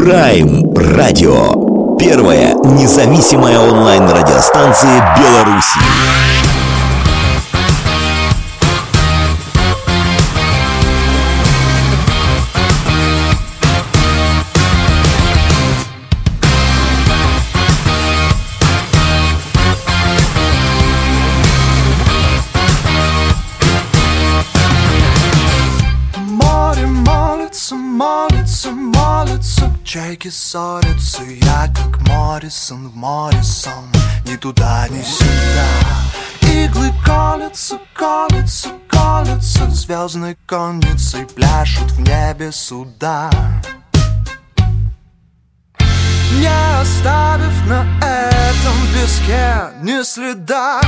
Прайм Радио. Первая независимая онлайн-радиостанция Беларуси. Ссорятся, я как Моррисон в Моррисон. Ни туда, ни сюда. Иглы колятся, колятся, колятся Звездной конницей пляшут в небе суда. Не оставив на этом песке ни следа.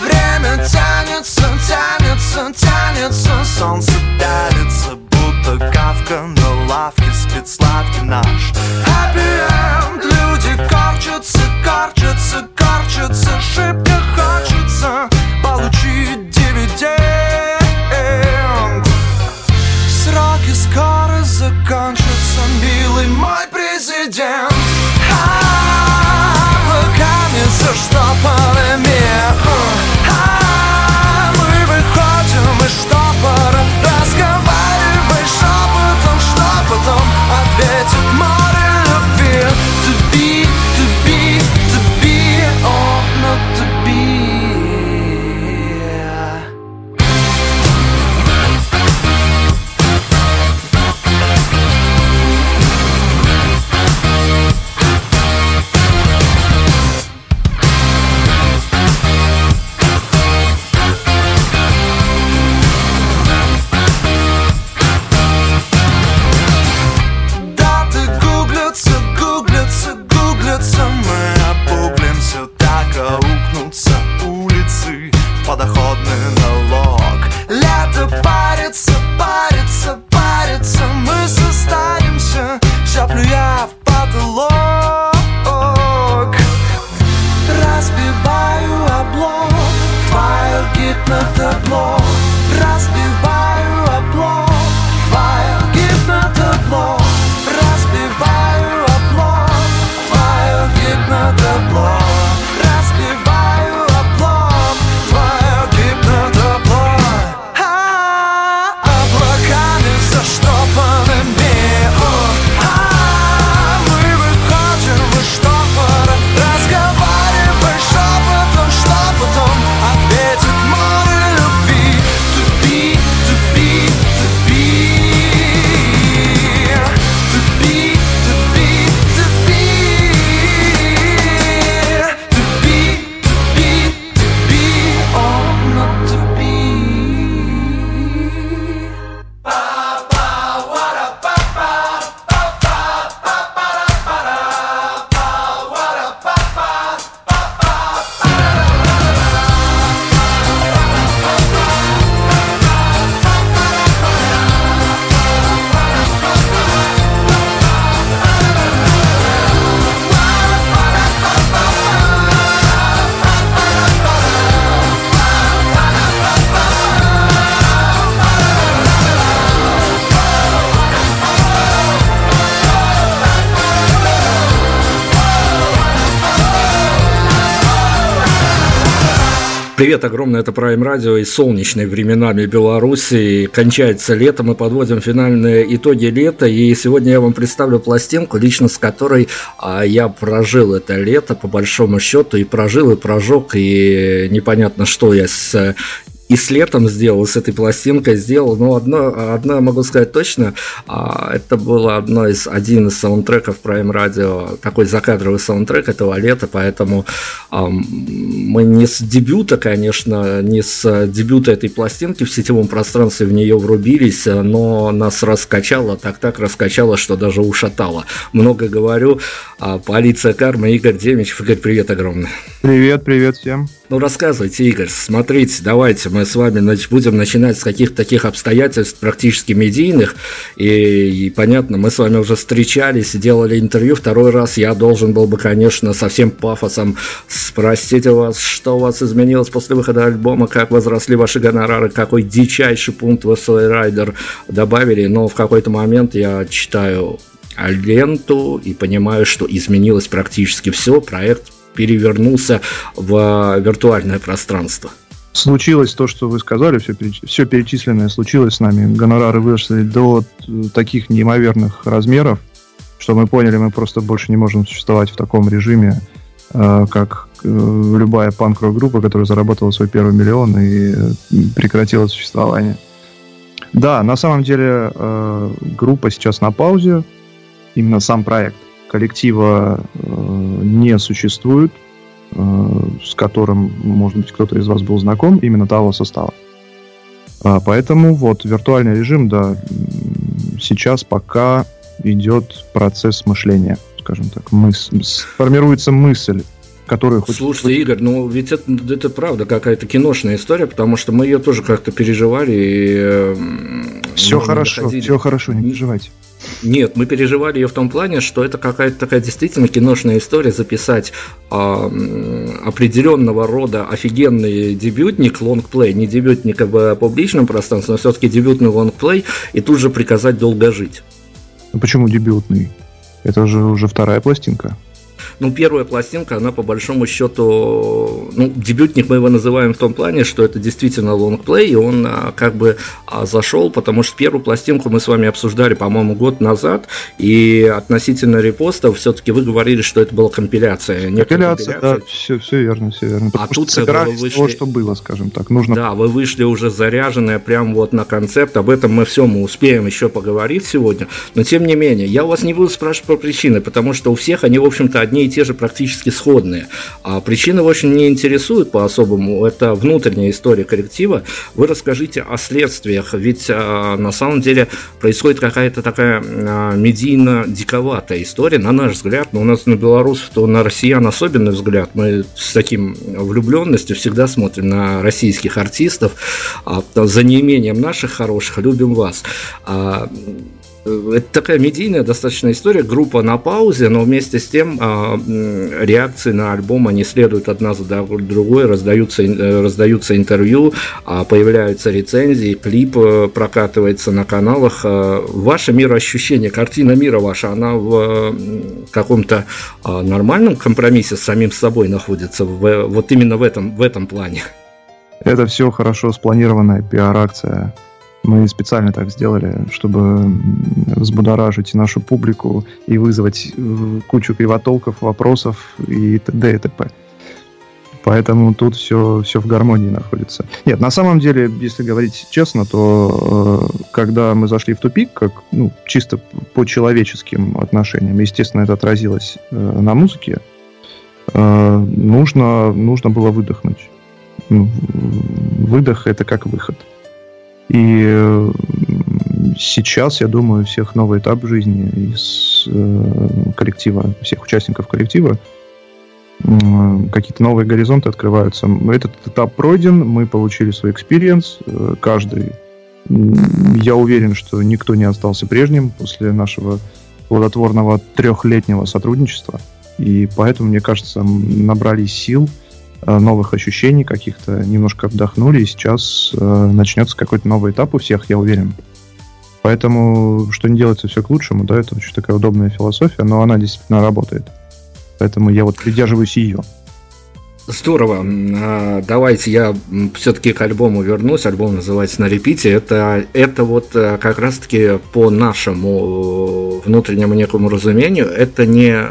Время тянется, тянется, тянется. Солнце давится, кавка на лавке Спит сладкий наш. Happy end Люди корчатся, корчатся, корчатся Шибко хочется получить дивиденд. Сроки скоро закончатся, милый мой президент. Руками заштопанными А, Привет огромное, это Prime Radio и солнечные временами Беларуси. Кончается лето, мы подводим финальные итоги лета, и сегодня я вам представлю пластинку, лично с которой а, я прожил это лето, по большому счету, и прожил, и прожег, и непонятно, что я с и с летом сделал, с этой пластинкой сделал, но одно, одно я могу сказать точно, а, это было одно из, один из саундтреков Prime Radio, такой закадровый саундтрек этого лета, поэтому мы не с дебюта, конечно, не с дебюта этой пластинки в сетевом пространстве в нее врубились, но нас раскачало, так-так раскачало, что даже ушатало. Много говорю, а, полиция карма, Игорь Демичев. Игорь, привет огромный. Привет, привет всем. Ну, рассказывайте, Игорь, смотрите, давайте мы с вами будем начинать с каких-то таких обстоятельств практически медийных, и, и понятно, мы с вами уже встречались, делали интервью, второй раз я должен был бы, конечно, со всем пафосом спросить у вас, что у вас изменилось после выхода альбома, как возросли ваши гонорары, какой дичайший пункт в свой райдер добавили, но в какой-то момент я читаю ленту и понимаю, что изменилось практически все, проект перевернулся в виртуальное пространство. Случилось то, что вы сказали, все, все перечисленное случилось с нами. Гонорары выросли до таких неимоверных размеров, что мы поняли, мы просто больше не можем существовать в таком режиме, э, как э, любая панк группа, которая заработала свой первый миллион и э, прекратила существование. Да, на самом деле группа сейчас на паузе, именно сам проект. Коллектива не существует, с которым, может быть, кто-то из вас был знаком, именно того состава. А, поэтому вот виртуальный режим, да, сейчас пока идет процесс мышления, скажем так. Мыс... Формируется мысль которую хоть... Слушайте, Игорь, ну ведь это, это правда какая-то киношная история, потому что мы ее тоже как-то переживали. И, все хорошо, доходили. все хорошо, не переживайте. Нет, мы переживали ее в том плане, что это какая-то такая действительно киношная история записать э, определенного рода офигенный дебютник, лонгплей, не дебютник в публичном пространстве, но все-таки дебютный лонгплей, и тут же приказать долго жить. Ну почему дебютный? Это же уже вторая пластинка. Ну, первая пластинка, она по большому счету, ну, дебютник мы его называем в том плане, что это действительно лонгплей, и он а, как бы а, зашел, потому что первую пластинку мы с вами обсуждали, по-моему, год назад, и относительно репостов все-таки вы говорили, что это была компиляция. Компиляция, компиляция. да, все, все верно, все верно. Потому а тут собирались вы вышли... того, что было, скажем так. Нужно... Да, вы вышли уже заряженные прям вот на концепт, об этом мы все, мы успеем еще поговорить сегодня, но тем не менее, я у вас не буду спрашивать про причины, потому что у всех они, в общем-то, одни и те же практически сходные. А причины очень не интересуют по-особому. Это внутренняя история коллектива. Вы расскажите о следствиях, ведь а, на самом деле происходит какая-то такая а, медийно-диковатая история, на наш взгляд. Но у нас на белорусов, то на россиян особенный взгляд. Мы с таким влюбленностью всегда смотрим на российских артистов. А, за неимением наших хороших любим вас. А, это такая медийная достаточно история, группа на паузе, но вместе с тем а, реакции на альбом, они следуют одна за другой, раздаются, э, раздаются интервью, а, появляются рецензии, клип э, прокатывается на каналах. А, ваше мироощущение, картина мира ваша, она в каком-то нормальном компромиссе с самим собой находится, в, вот именно в этом, в этом плане? Это все хорошо спланированная пиар-акция мы специально так сделали, чтобы взбудоражить нашу публику и вызвать э, кучу кривотолков, вопросов и т.д. и т.п. Поэтому тут все, все в гармонии находится. Нет, на самом деле, если говорить честно, то э, когда мы зашли в тупик, как ну, чисто по человеческим отношениям, естественно, это отразилось э, на музыке, э, нужно, нужно было выдохнуть. Ну, выдох это как выход. И сейчас, я думаю, всех новый этап жизни из э, коллектива, всех участников коллектива, какие-то новые горизонты открываются. Этот этап пройден, мы получили свой experience, э, каждый. Я уверен, что никто не остался прежним после нашего плодотворного трехлетнего сотрудничества. И поэтому, мне кажется, набрались сил – новых ощущений каких-то, немножко отдохнули, и сейчас э, начнется какой-то новый этап у всех, я уверен. Поэтому, что не делается все к лучшему, да, это очень такая удобная философия, но она действительно работает. Поэтому я вот придерживаюсь ее. Здорово. А, давайте я все-таки к альбому вернусь. Альбом называется «На репите». Это, это вот э, как раз-таки по нашему внутреннему некому разумению. Это не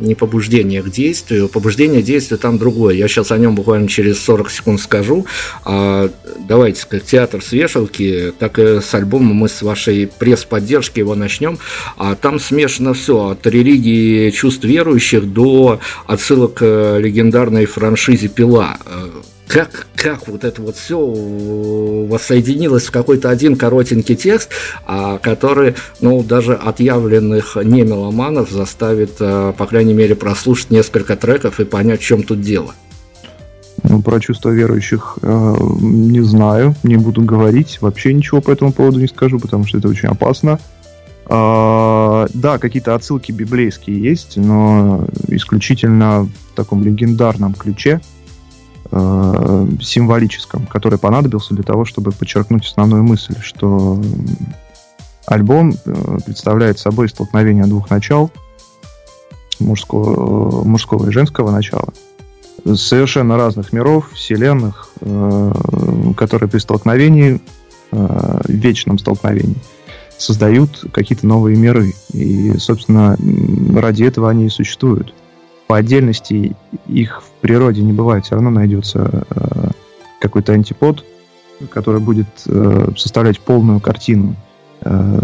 не побуждение к действию. Побуждение к действию там другое. Я сейчас о нем буквально через 40 секунд скажу. А, давайте, как театр с вешалки, так и с альбомом мы с вашей пресс-поддержки его начнем. А там смешано все. От религии чувств верующих до отсылок к легендарной франшизе «Пила» как, как вот это вот все воссоединилось в какой-то один коротенький текст, а, который, ну, даже отъявленных не меломанов заставит, а, по крайней мере, прослушать несколько треков и понять, в чем тут дело. Ну, про чувства верующих э, не знаю, не буду говорить, вообще ничего по этому поводу не скажу, потому что это очень опасно. Э, да, какие-то отсылки библейские есть, но исключительно в таком легендарном ключе символическом, который понадобился для того, чтобы подчеркнуть основную мысль, что Альбом э, представляет собой столкновение двух начал, мужского, мужского и женского начала, совершенно разных миров, вселенных, э, которые при столкновении, э, вечном столкновении, создают какие-то новые миры. И, собственно, ради этого они и существуют. По отдельности их в природе не бывает, все равно найдется э, какой-то антипод, который будет э, составлять полную картину э,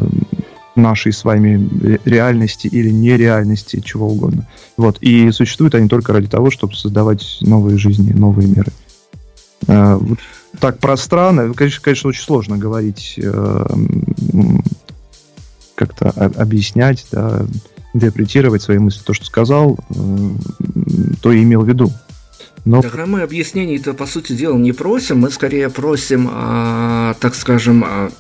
нашей с вами реальности или нереальности, чего угодно. Вот. И существуют они только ради того, чтобы создавать новые жизни, новые миры. Э, вот так пространно, конечно, конечно, очень сложно говорить, э, как-то объяснять, да, интерпретировать свои мысли. То, что сказал, э, то и имел в виду. Но... Так, а мы объяснений-то, по сути дела, не просим, мы скорее просим, а, так скажем, а,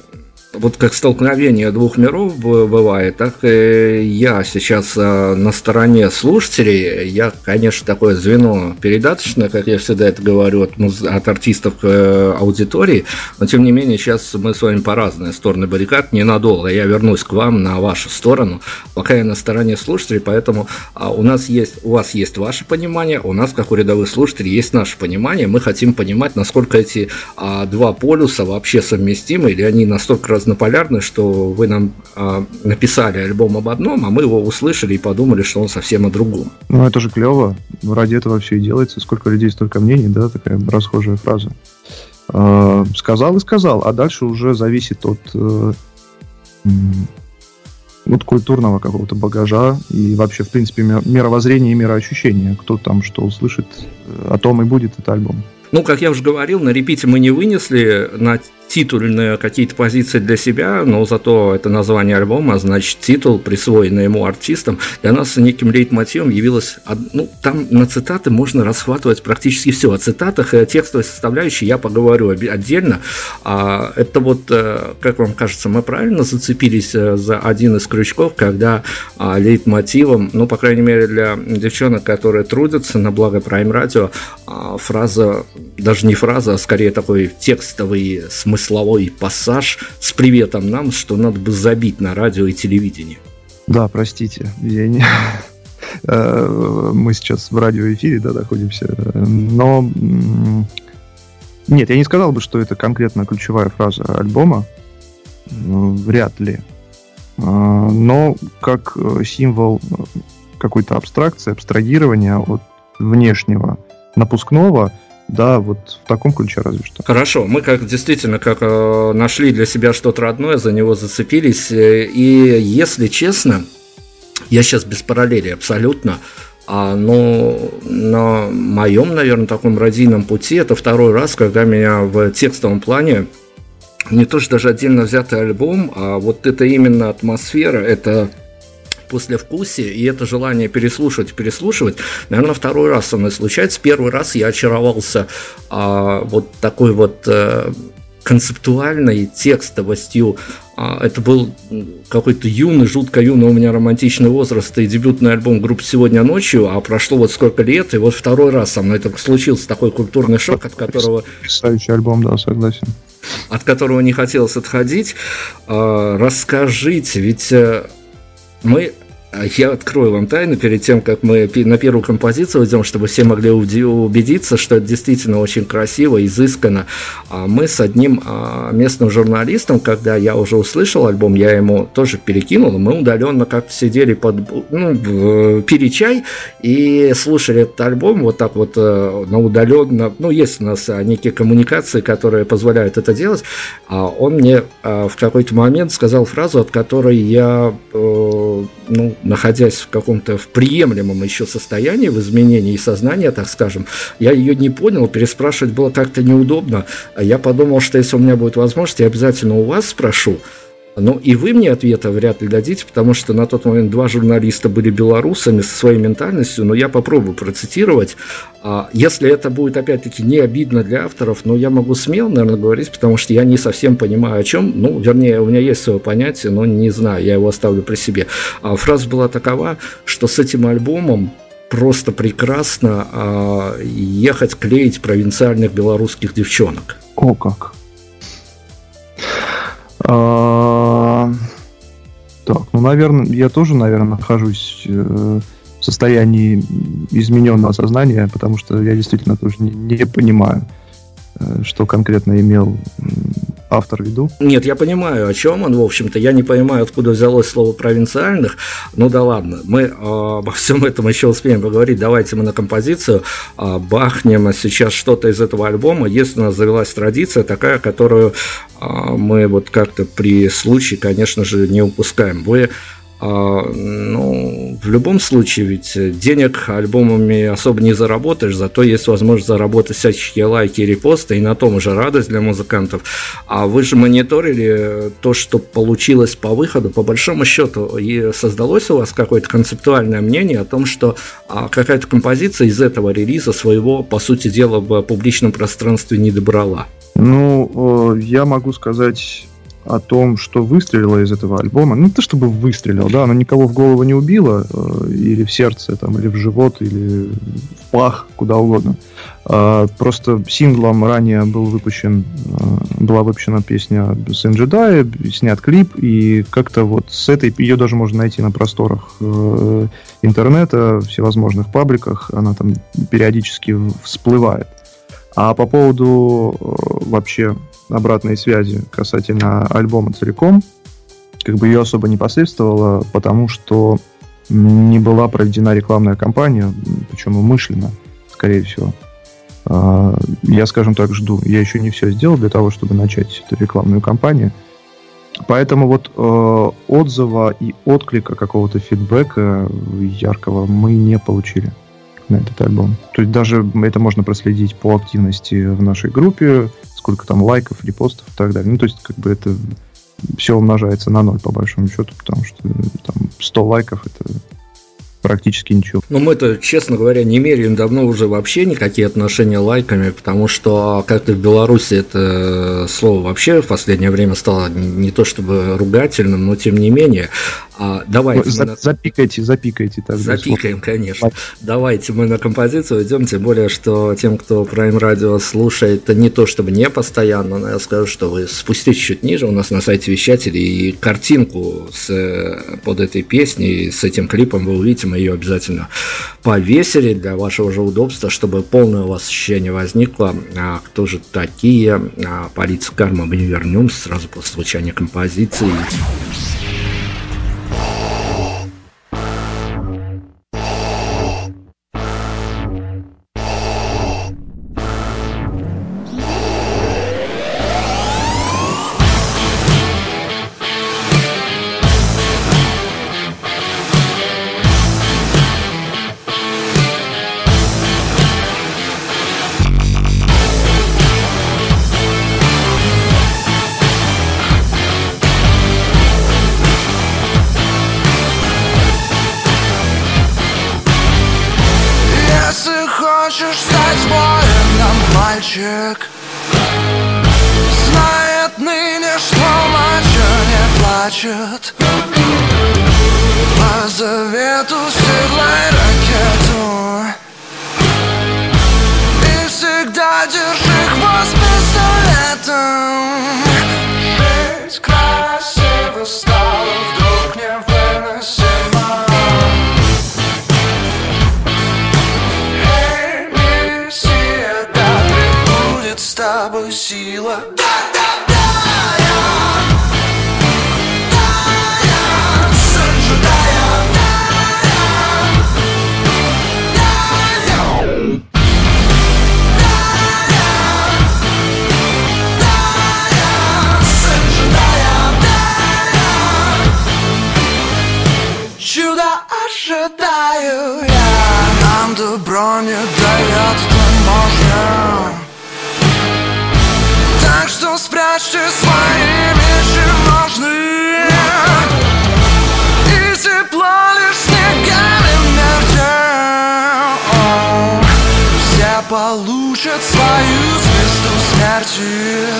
вот как столкновение двух миров бывает, так и я сейчас э, на стороне слушателей. Я, конечно, такое звено передаточное, как я всегда это говорю, от, от артистов к э, аудитории, но тем не менее сейчас мы с вами по разные стороны баррикад, ненадолго. Я вернусь к вам на вашу сторону, пока я на стороне слушателей, поэтому а, у нас есть, у вас есть ваше понимание, у нас, как у рядовых слушателей, есть наше понимание. Мы хотим понимать, насколько эти а, два полюса вообще совместимы, или они настолько разнополярны, что вы нам э, написали альбом об одном, а мы его услышали и подумали, что он совсем о другом. Ну, это же клево. Ради этого все и делается. Сколько людей, столько мнений, да, такая расхожая фраза. Э, сказал и сказал, а дальше уже зависит от, э, от культурного какого-то багажа и вообще, в принципе, мировоззрения и мироощущения. Кто там что услышит, о том и будет этот альбом. Ну, как я уже говорил, на репите мы не вынесли на титульные какие-то позиции для себя, но зато это название альбома, значит, титул, присвоенный ему артистам, для нас неким лейтмотивом явилось, ну, там на цитаты можно расхватывать практически все. О цитатах и о текстовой составляющей я поговорю отдельно. А это вот, э, как вам кажется, мы правильно зацепились э, за один из крючков, когда а, лейтмотивом, ну, по крайней мере, для девчонок, которые трудятся на благо Prime Radio, а, фраза, даже не фраза, а скорее такой текстовый смысл смысловой пассаж с приветом нам, что надо бы забить на радио и телевидении. Да, простите, я не... Э, мы сейчас в радиоэфире, да, находимся, но... Нет, я не сказал бы, что это конкретно ключевая фраза альбома, вряд ли. А, но как символ какой-то абстракции, абстрагирования от внешнего напускного, да, вот в таком ключе разве что. Хорошо, мы как действительно как э, нашли для себя что-то родное, за него зацепились. Э, и если честно, я сейчас без параллели абсолютно. А, но на моем, наверное, таком родийном пути это второй раз, когда меня в текстовом плане не то что даже отдельно взятый альбом, а вот это именно атмосфера, это послевкусие и это желание переслушивать, переслушивать, наверное, второй раз со мной случается. Первый раз я очаровался а, вот такой вот а, концептуальной текстовостью. А, это был какой-то юный, жутко юный у меня романтичный возраст и дебютный альбом группы «Сегодня ночью», а прошло вот сколько лет, и вот второй раз со мной это случился такой культурный шок, от которого... Потрясающий альбом, да, согласен. От которого не хотелось отходить. А, расскажите, ведь э, мы а я открою вам тайну перед тем, как мы на первую композицию идем, чтобы все могли убедиться, что это действительно очень красиво, изысканно. А мы с одним а, местным журналистом, когда я уже услышал альбом, я ему тоже перекинул, мы удаленно как-то сидели под ну, пили чай и слушали этот альбом вот так вот э, на удаленно. Ну, есть у нас некие коммуникации, которые позволяют это делать. Он мне в какой-то момент сказал фразу, от которой я э, ну, находясь в каком-то в приемлемом еще состоянии, в изменении сознания, так скажем, я ее не понял, переспрашивать было как-то неудобно. Я подумал, что если у меня будет возможность, я обязательно у вас спрошу. Ну, и вы мне ответа вряд ли дадите, потому что на тот момент два журналиста были белорусами со своей ментальностью, но я попробую процитировать. А если это будет, опять-таки, не обидно для авторов, но я могу смело, наверное, говорить, потому что я не совсем понимаю, о чем. Ну, вернее, у меня есть свое понятие, но не знаю, я его оставлю при себе. А фраза была такова, что с этим альбомом просто прекрасно а, ехать клеить провинциальных белорусских девчонок. О, как. Ну, наверное, я тоже, наверное, нахожусь э, в состоянии измененного сознания, потому что я действительно тоже не, не понимаю, э, что конкретно имел автор в виду. Нет, я понимаю, о чем он, в общем-то. Я не понимаю, откуда взялось слово провинциальных. Ну да ладно, мы э, обо всем этом еще успеем поговорить. Давайте мы на композицию э, бахнем сейчас что-то из этого альбома. Есть у нас завелась традиция такая, которую э, мы вот как-то при случае, конечно же, не упускаем. Вы ну, в любом случае, ведь денег альбомами особо не заработаешь, зато есть возможность заработать всяческие лайки и репосты, и на том уже радость для музыкантов. А вы же мониторили то, что получилось по выходу, по большому счету, и создалось у вас какое-то концептуальное мнение о том, что а, какая-то композиция из этого релиза своего, по сути дела, в публичном пространстве не добрала? Ну, я могу сказать о том, что выстрелило из этого альбома. Ну, то чтобы выстрелил, да, оно никого в голову не убило, э, или в сердце, там, или в живот, или в пах, куда угодно. Э, просто синглом ранее был выпущен, э, была выпущена песня Сэн Джедай, снят клип, и как-то вот с этой, ее даже можно найти на просторах э, интернета, всевозможных пабликах, она там периодически всплывает. А по поводу вообще обратной связи касательно альбома целиком, как бы ее особо не последствовало, потому что не была проведена рекламная кампания, причем умышленно, скорее всего. А, я, скажем так, жду. Я еще не все сделал для того, чтобы начать эту рекламную кампанию. Поэтому вот э, отзыва и отклика какого-то фидбэка яркого мы не получили на этот альбом. То есть даже это можно проследить по активности в нашей группе, сколько там лайков, репостов и так далее. Ну, то есть, как бы это все умножается на ноль, по большому счету, потому что там 100 лайков это практически ничего. Ну, мы-то, честно говоря, не меряем давно уже вообще никакие отношения лайками, потому что как-то в Беларуси это слово вообще в последнее время стало не то чтобы ругательным, но тем не менее. А, давайте ну, за, на... Запикайте, запикайте. Тогда Запикаем, слово. конечно. Давайте мы на композицию идем, тем более, что тем, кто Prime Radio слушает, не то чтобы не постоянно, но я скажу, что вы спустите чуть ниже у нас на сайте вещателей и картинку с, под этой песней, с этим клипом вы увидите, мы ее обязательно повесили для вашего же удобства, чтобы полное у вас ощущение возникло, а, кто же такие. А, полиция карма мы не вернемся сразу после звучания композиции. Получат свою звезду смерти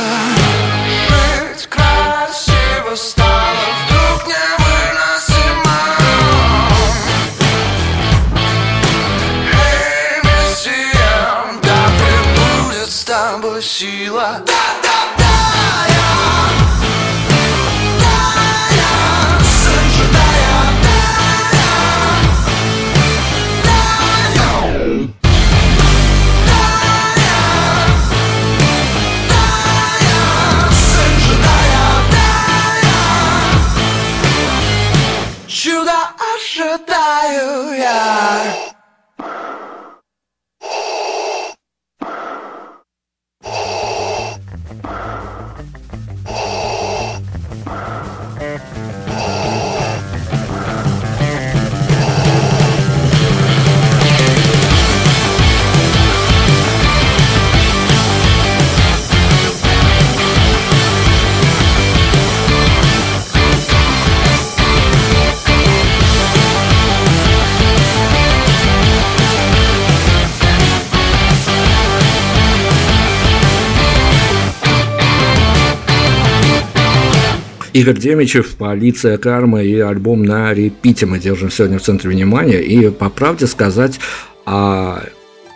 Игорь Демичев, «Полиция кармы» и альбом на репите мы держим сегодня в центре внимания. И по правде сказать, а,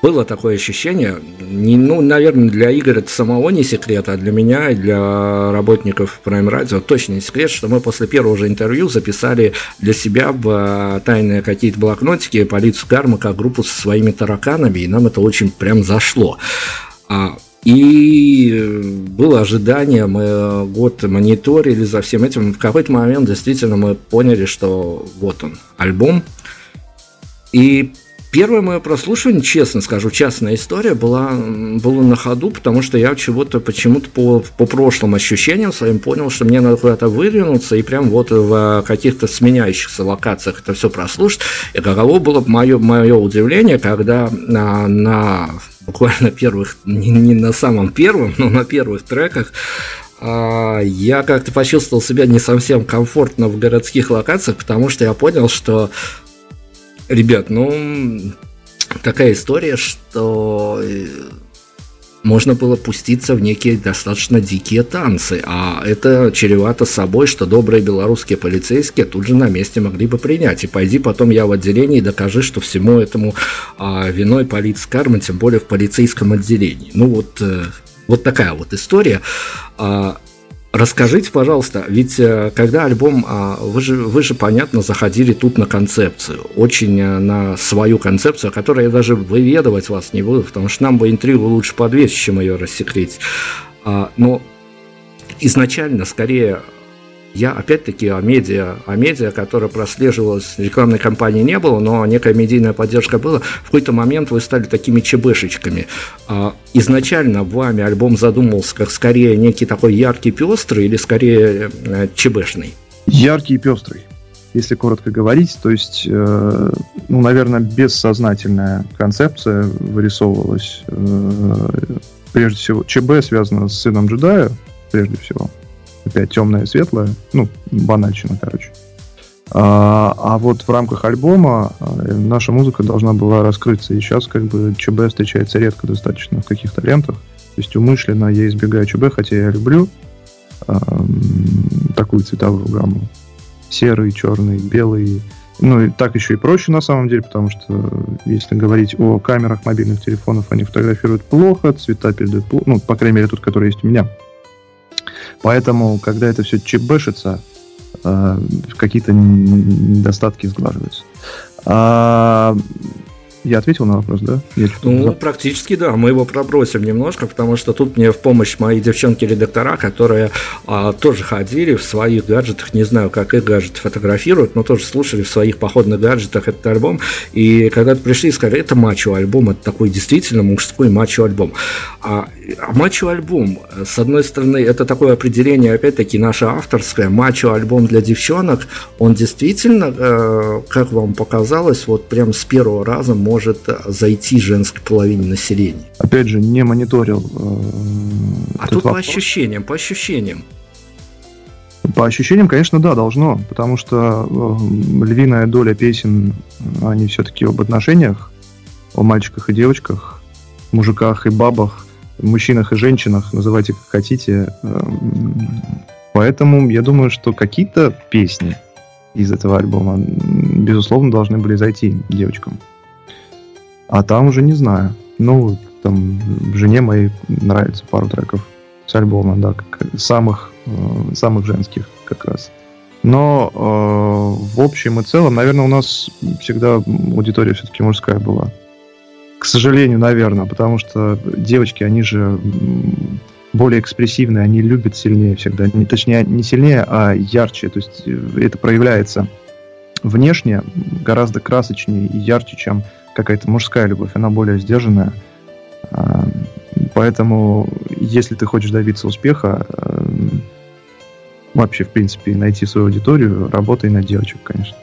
было такое ощущение, не, ну, наверное, для Игоря это самого не секрет, а для меня и для работников Prime Radio точно не секрет, что мы после первого же интервью записали для себя в а, тайные какие-то блокнотики полицию кармы как группу со своими тараканами, и нам это очень прям зашло. А, и было ожидание, мы год мониторили за всем этим. В какой-то момент действительно мы поняли, что вот он, альбом. И Первое мое прослушивание, честно скажу, частная история, была, была на ходу, потому что я чего-то почему-то по, по прошлым ощущениям своим понял, что мне надо куда-то выдвинуться и прям вот в каких-то сменяющихся локациях это все прослушать. И каково было мое, мое удивление, когда на, на буквально первых, не, не на самом первом, но на первых треках а, я как-то почувствовал себя не совсем комфортно в городских локациях, потому что я понял, что, ребят, ну, такая история, что э, можно было пуститься в некие достаточно дикие танцы, а это чревато собой, что добрые белорусские полицейские тут же на месте могли бы принять. И пойди потом я в отделении и докажи, что всему этому а, виной полиция карма, тем более в полицейском отделении. Ну вот, э, вот такая вот история. А, Расскажите, пожалуйста, ведь э, когда альбом, а, вы же, вы же, понятно, заходили тут на концепцию, очень э, на свою концепцию, которую я даже выведывать вас не буду, потому что нам бы интригу лучше подвесить, чем ее рассекретить. А, но изначально, скорее, я опять-таки о медиа, о медиа, которая прослеживалась, рекламной кампании не было, но некая медийная поддержка была. В какой-то момент вы стали такими чебешечками. А, изначально вами альбом задумывался как скорее некий такой яркий пестрый или скорее э, чебешный? Яркий и пестрый. Если коротко говорить, то есть, э, ну, наверное, бессознательная концепция вырисовывалась. Э, прежде всего, ЧБ связано с сыном джедая, прежде всего опять темное светлое, ну, банальщина, короче. А, а вот в рамках альбома э, наша музыка должна была раскрыться, и сейчас как бы ЧБ встречается редко достаточно в каких-то лентах. То есть умышленно я избегаю ЧБ, хотя я люблю э, такую цветовую гамму. Серый, черный, белый. Ну и так еще и проще на самом деле, потому что если говорить о камерах мобильных телефонов, они фотографируют плохо, цвета передают плохо, ну, по крайней мере, тот, который есть у меня. Поэтому, когда это все чебешится, э, какие-то недостатки сглаживаются. А я ответил на вопрос, да? Я ну, практически да. Мы его пробросим немножко, потому что тут мне в помощь мои девчонки-редактора, которые а, тоже ходили в своих гаджетах, не знаю, как их гаджеты фотографируют, но тоже слушали в своих походных гаджетах этот альбом. И когда пришли и сказали, это мачо-альбом, это такой действительно мужской мачо-альбом. А, а мачо-альбом, с одной стороны, это такое определение, опять-таки, наше авторское, мачо-альбом для девчонок, он действительно, э, как вам показалось, вот прям с первого раза может может зайти женской половине населения. Опять же, не мониторил. Э, а тут вопрос. по ощущениям, по ощущениям. По ощущениям, конечно, да, должно, потому что э, львиная доля песен, они все-таки об отношениях, о мальчиках и девочках, мужиках и бабах, мужчинах и женщинах, называйте как хотите. Э, поэтому я думаю, что какие-то песни из этого альбома, безусловно, должны были зайти девочкам. А там уже не знаю. Ну, там жене моей нравится пару треков с альбома, да, как самых, э, самых женских как раз. Но э, в общем и целом, наверное, у нас всегда аудитория все-таки мужская была. К сожалению, наверное, потому что девочки, они же более экспрессивные, они любят сильнее всегда. Не, точнее, не сильнее, а ярче. То есть э, это проявляется внешне гораздо красочнее и ярче, чем какая-то мужская любовь. Она более сдержанная. А, поэтому, если ты хочешь добиться успеха, а, вообще, в принципе, найти свою аудиторию, работай на девочек, конечно.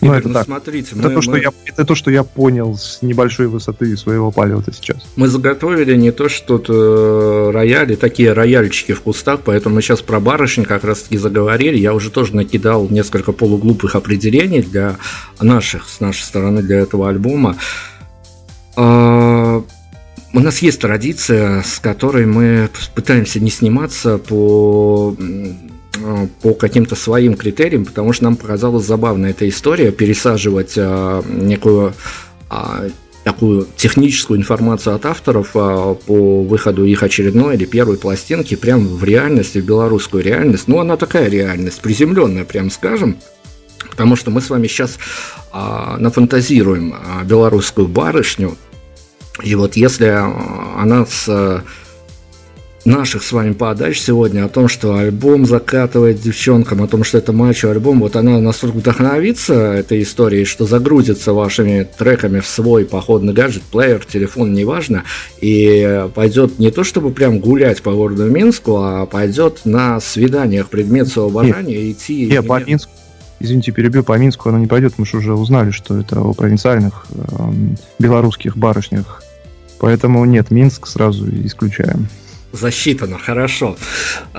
Ну, Игорь, это, ну, так. смотрите, это, мы, то, что мы... я, это то, что я понял с небольшой высоты своего полета сейчас. Мы заготовили не то, что тут э, рояли, такие рояльчики в кустах, поэтому мы сейчас про барышни как раз таки заговорили. Я уже тоже накидал несколько полуглупых определений для наших, с нашей стороны, для этого альбома. Э, у нас есть традиция, с которой мы пытаемся не сниматься по по каким-то своим критериям, потому что нам показалась забавная эта история пересаживать а, некую а, такую техническую информацию от авторов а, по выходу их очередной или первой пластинки прямо в реальность, в белорусскую реальность. Ну, она такая реальность, приземленная, прям скажем. Потому что мы с вами сейчас а, нафантазируем а, белорусскую барышню. И вот если она с наших с вами подач сегодня о том, что альбом закатывает девчонкам, о том, что это мачо альбом, вот она настолько вдохновится этой историей, что загрузится вашими треками в свой походный гаджет, плеер, телефон, неважно, и пойдет не то чтобы прям гулять по городу Минску, а пойдет на свиданиях предмет своего обожания идти... Не, по Минску извините, перебью, по Минску она не пойдет, мы же уже узнали, что это о провинциальных э, белорусских барышнях. Поэтому нет, Минск сразу исключаем. Засчитано, хорошо.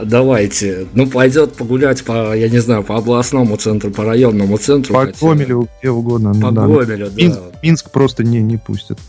Давайте. Ну, пойдет погулять по, я не знаю, по областному центру, по районному центру. По Гомелю, где угодно. По да. Гомелю, да. Минск, Минск просто не, не пустят.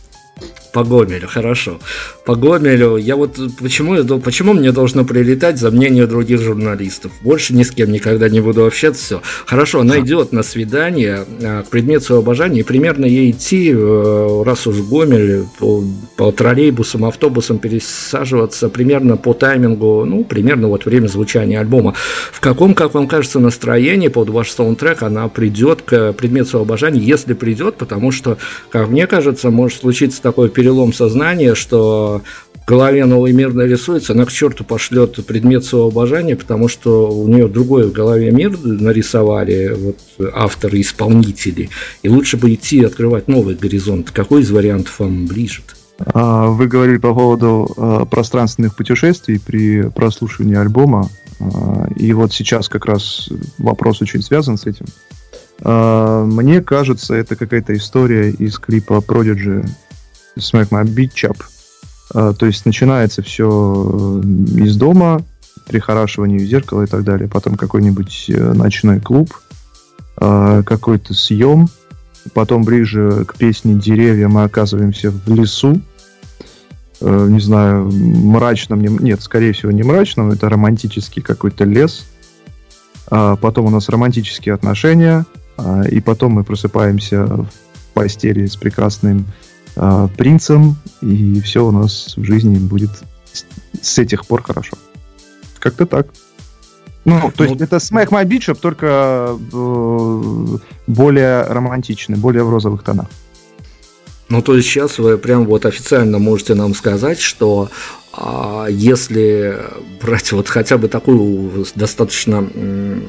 По Гомелю, хорошо. По Гомелю, я вот почему, почему мне должно прилетать за мнение других журналистов? Больше ни с кем никогда не буду общаться, все. Хорошо, она идет на свидание а, к предмету своего обожания, и примерно ей идти, э, раз уж Гомель, по, по троллейбусам, автобусам пересаживаться примерно по таймингу, ну, примерно вот время звучания альбома. В каком, как вам кажется, настроении под ваш саундтрек она придет к предмету своего обожания, если придет, потому что, как мне кажется, может случиться такой период перелом сознания, что в голове новый мир нарисуется, она к черту пошлет предмет своего обожания, потому что у нее другой в голове мир нарисовали вот, авторы, исполнители. И лучше бы идти открывать новый горизонт. Какой из вариантов вам ближе? А, вы говорили по поводу а, пространственных путешествий при прослушивании альбома. А, и вот сейчас как раз вопрос очень связан с этим. Мне кажется, это какая-то история из клипа Prodigy Smack My Beach Up. То есть начинается все э, из дома, прихорашивание в зеркало и так далее. Потом какой-нибудь э, ночной клуб, э, какой-то съем. Потом ближе к песне «Деревья» мы оказываемся в лесу. Не знаю, мрачном... Нет, скорее всего, не мрачном. Это романтический какой-то лес. А потом у нас романтические отношения. И потом мы просыпаемся в постели с прекрасным э, принцем, и все у нас в жизни будет с, с этих пор хорошо. Как-то так. Ну, то есть ну, это Smack My Beach, только э, более романтичный, более в розовых тонах. Ну, то есть сейчас вы прям вот официально можете нам сказать, что а, если брать вот хотя бы такую достаточно м,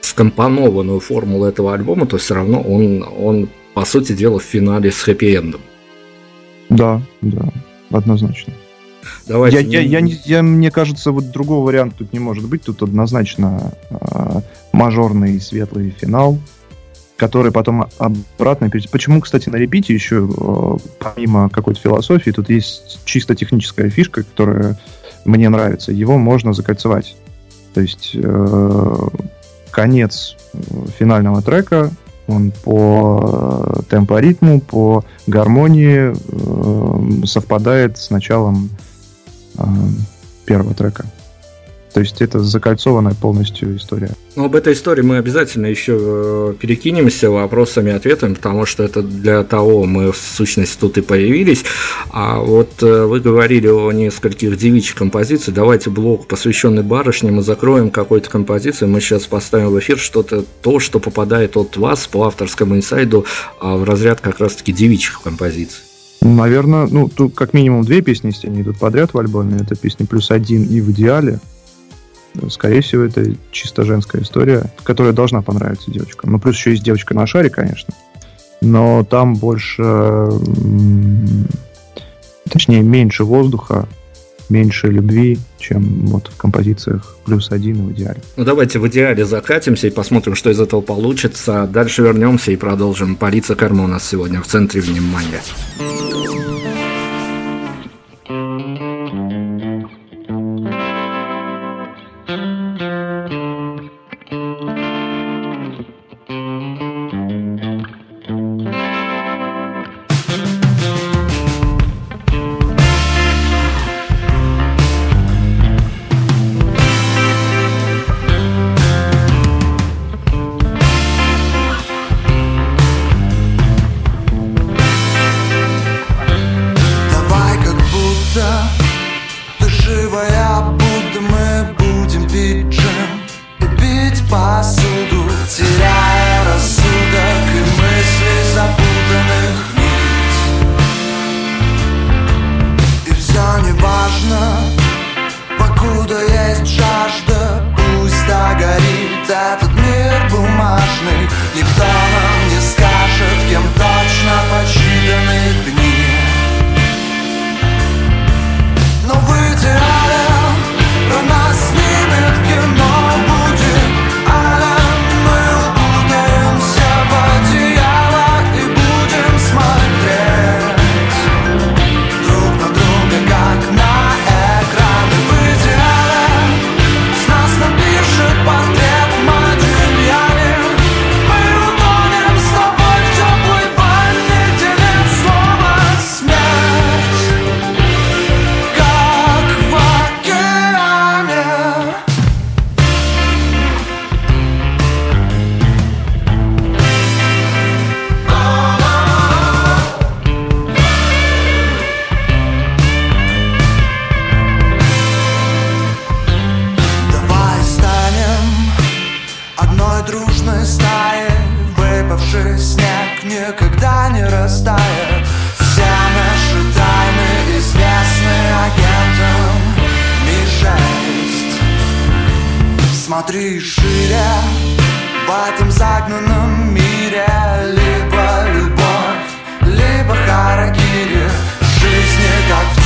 скомпонованную формулу этого альбома, то все равно он, он по сути дела, в финале с хэппи-эндом. Да, да, однозначно. Давайте. Я, я, я, я, мне кажется, вот другого варианта тут не может быть. Тут однозначно э, мажорный светлый финал, который потом обратно. Почему, кстати, на репите еще, э, помимо какой-то философии, тут есть чисто техническая фишка, которая мне нравится. Его можно закольцевать. То есть э, конец финального трека он по э, темпоритму, по гармонии э, совпадает с началом э, первого трека. То есть это закольцованная полностью история. Ну, об этой истории мы обязательно еще э, перекинемся вопросами и ответами, потому что это для того мы в сущности тут и появились. А вот э, вы говорили о нескольких девичьих композициях. Давайте блок, посвященный барышне, мы закроем какой-то композиции. Мы сейчас поставим в эфир что-то, то, что попадает от вас по авторскому инсайду а в разряд как раз-таки девичьих композиций. Наверное, ну, тут как минимум две песни, если они идут подряд в альбоме. Это песни «Плюс один» и «В идеале». Скорее всего, это чисто женская история, которая должна понравиться девочкам. Ну, плюс еще есть девочка на шаре, конечно. Но там больше... Точнее, меньше воздуха, меньше любви, чем вот в композициях плюс один в идеале. Ну давайте в идеале закатимся и посмотрим, что из этого получится. Дальше вернемся и продолжим. Полиция Карма у нас сегодня в центре внимания. никогда не растает. Все наши тайны известны агентам. Ми-6 Смотри шире в этом загнанном мире. Либо любовь, либо харакири. Жизни как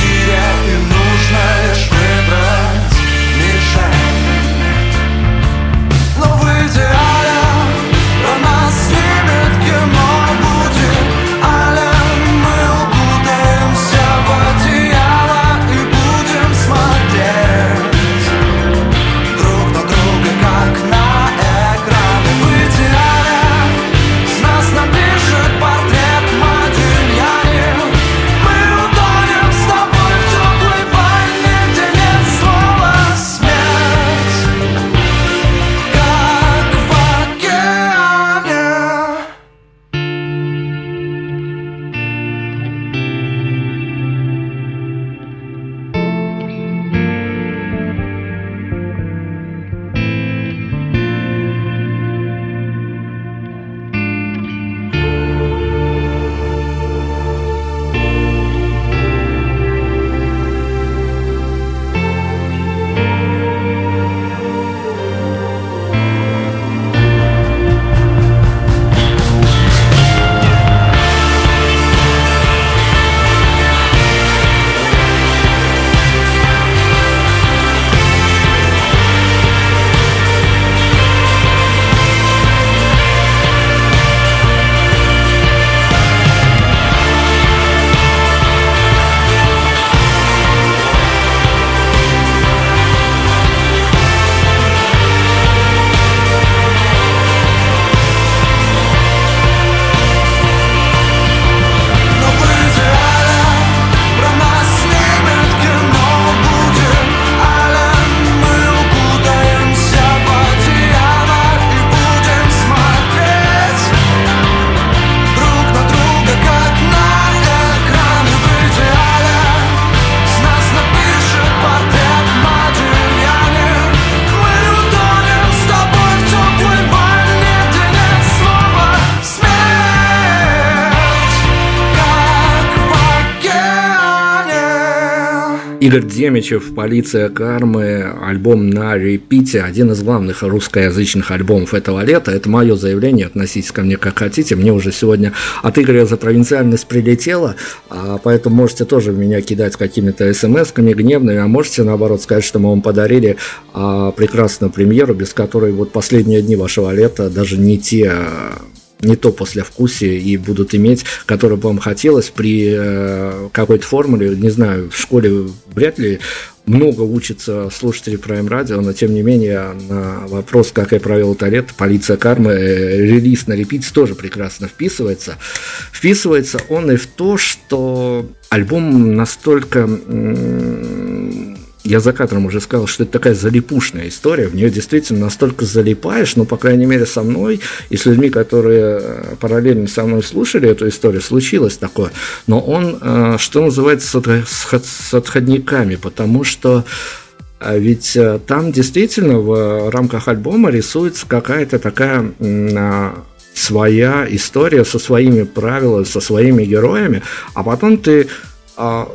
Игорь Демичев, «Полиция кармы», альбом на репите, один из главных русскоязычных альбомов этого лета. Это мое заявление, относитесь ко мне как хотите. Мне уже сегодня от Игоря за провинциальность прилетело, а поэтому можете тоже меня кидать какими-то смс-ками гневными, а можете, наоборот, сказать, что мы вам подарили а, прекрасную премьеру, без которой вот последние дни вашего лета даже не те не то послевкусие и будут иметь, которое бы вам хотелось при э, какой-то формуле, не знаю, в школе вряд ли много учатся слушатели Prime Radio, но тем не менее на вопрос, как я провел это лето, полиция кармы, э, релиз на репите тоже прекрасно вписывается. Вписывается он и в то, что альбом настолько я за кадром уже сказал, что это такая залипушная история, в нее действительно настолько залипаешь, ну, по крайней мере, со мной и с людьми, которые э, параллельно со мной слушали эту историю, случилось такое. Но он, э, что называется, с отходниками, потому что а ведь э, там действительно в рамках альбома рисуется какая-то такая а, своя история со своими правилами, со своими героями, а потом ты а,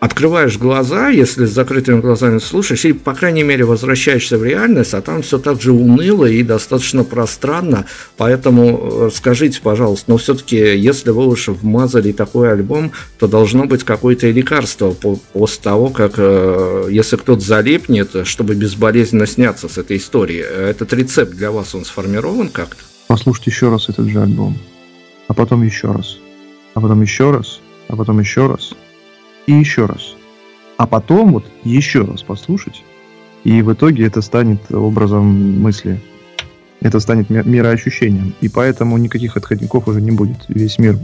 открываешь глаза, если с закрытыми глазами слушаешь, или, по крайней мере, возвращаешься в реальность, а там все так же уныло и достаточно пространно. Поэтому э, скажите, пожалуйста, но все-таки, если вы уж вмазали такой альбом, то должно быть какое-то лекарство после того, как, э, если кто-то залипнет, чтобы безболезненно сняться с этой истории. Этот рецепт для вас, он сформирован как-то? Послушайте еще раз этот же альбом, а потом еще раз, а потом еще раз, а потом еще раз – и еще раз. А потом вот еще раз послушать, и в итоге это станет образом мысли. Это станет мироощущением. И поэтому никаких отходников уже не будет. Весь мир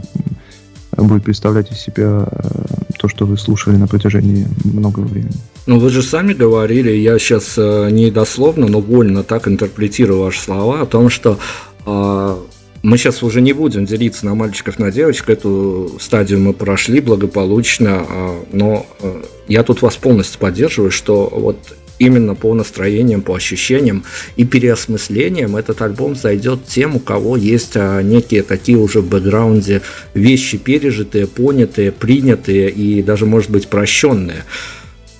будет представлять из себя э, то, что вы слушали на протяжении многого времени. Ну, вы же сами говорили, я сейчас э, не дословно, но вольно так интерпретирую ваши слова о том, что э, мы сейчас уже не будем делиться на мальчиков, на девочек. Эту стадию мы прошли благополучно. А, но э, я тут вас полностью поддерживаю, что вот именно по настроениям, по ощущениям и переосмыслениям этот альбом зайдет тем, у кого есть а, некие такие уже в бэкграунде вещи пережитые, понятые, принятые и даже, может быть, прощенные.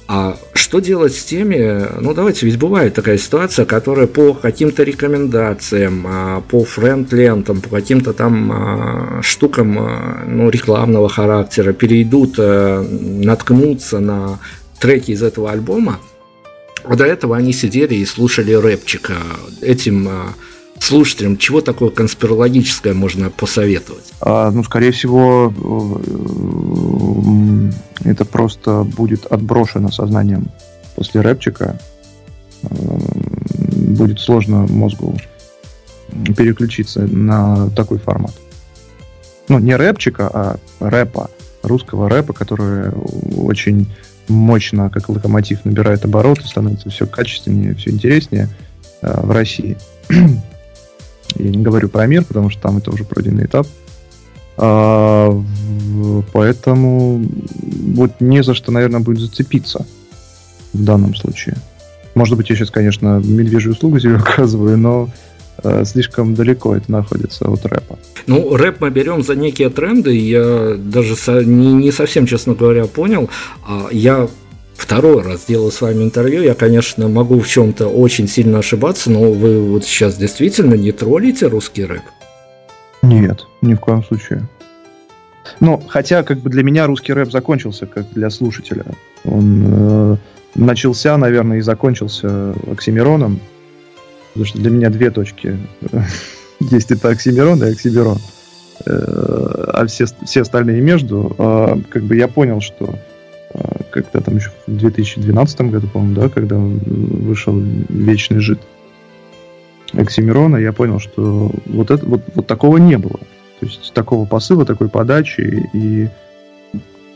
А что делать с теми, ну давайте, ведь бывает такая ситуация, которая по каким-то рекомендациям, а, по френд-лентам, по каким-то там а, штукам а, ну, рекламного характера перейдут, наткнутся на треки из этого альбома, а до этого они сидели и слушали рэпчика. Этим слушателям чего такое конспирологическое можно посоветовать? А, ну, скорее всего, э, это просто будет отброшено сознанием после рэпчика. Э, будет сложно мозгу переключиться на такой формат. Ну, не рэпчика, а рэпа, русского рэпа, который очень мощно, как локомотив, набирает обороты, становится все качественнее, все интереснее э, в России. Я не говорю про мир, потому что там это уже пройденный этап. А, поэтому вот не за что, наверное, будет зацепиться в данном случае. Может быть, я сейчас, конечно, медвежью услугу себе оказываю, но э, слишком далеко это находится от рэпа. Ну, рэп мы берем за некие тренды, я даже со, не, не совсем, честно говоря, понял. А я второй раз делаю с вами интервью. Я, конечно, могу в чем-то очень сильно ошибаться, но вы вот сейчас действительно не троллите русский рэп? Нет, ни в коем случае. Ну, хотя, как бы для меня русский рэп закончился, как для слушателя. Он э, начался, наверное, и закончился Оксимироном. Потому что для меня две точки. Есть это Оксимирон и Оксимирон. Э, а все, все остальные между. А, как бы я понял, что когда там еще в 2012 году, по-моему, да, когда вышел Вечный Жид Оксимирона, я понял, что вот, это, вот, вот такого не было. То есть такого посыла, такой подачи и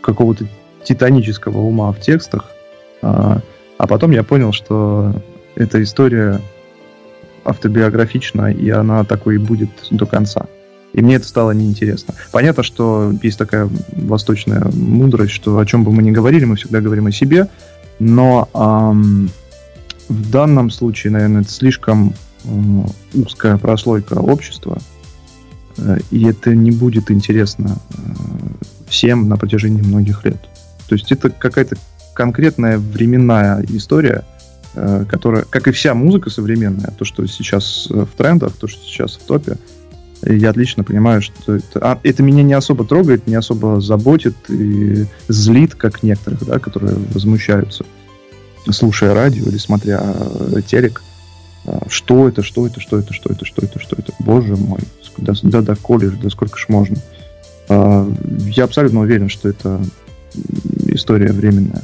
какого-то титанического ума в текстах. А, а потом я понял, что эта история автобиографична, и она такой и будет до конца. И мне это стало неинтересно. Понятно, что есть такая восточная мудрость, что о чем бы мы ни говорили, мы всегда говорим о себе, но эм, в данном случае, наверное, это слишком э, узкая прослойка общества, э, и это не будет интересно э, всем на протяжении многих лет. То есть это какая-то конкретная временная история, э, которая, как и вся музыка современная, то, что сейчас э, в трендах, то, что сейчас в топе, я отлично понимаю, что это, а, это меня не особо трогает, не особо заботит и злит, как некоторых, да, которые возмущаются, слушая радио или смотря э, телек. А, что это, что это, что это, что это, что это, что это? Боже мой, да, да, да, колледж, да сколько ж можно. А, я абсолютно уверен, что это история временная.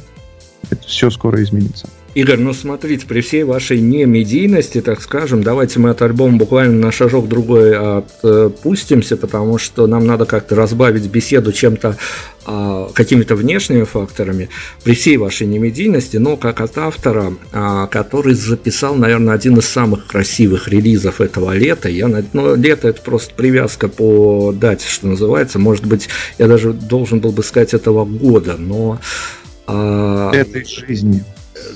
Это все скоро изменится. Игорь, ну смотрите, при всей вашей немедийности, так скажем, давайте мы от альбома буквально на шажок другой отпустимся, потому что нам надо как-то разбавить беседу чем-то, а, какими-то внешними факторами. При всей вашей немедийности, но как от автора, а, который записал, наверное, один из самых красивых релизов этого лета. Я, ну, лето это просто привязка по дате, что называется. Может быть, я даже должен был бы сказать этого года, но... А, Этой жизни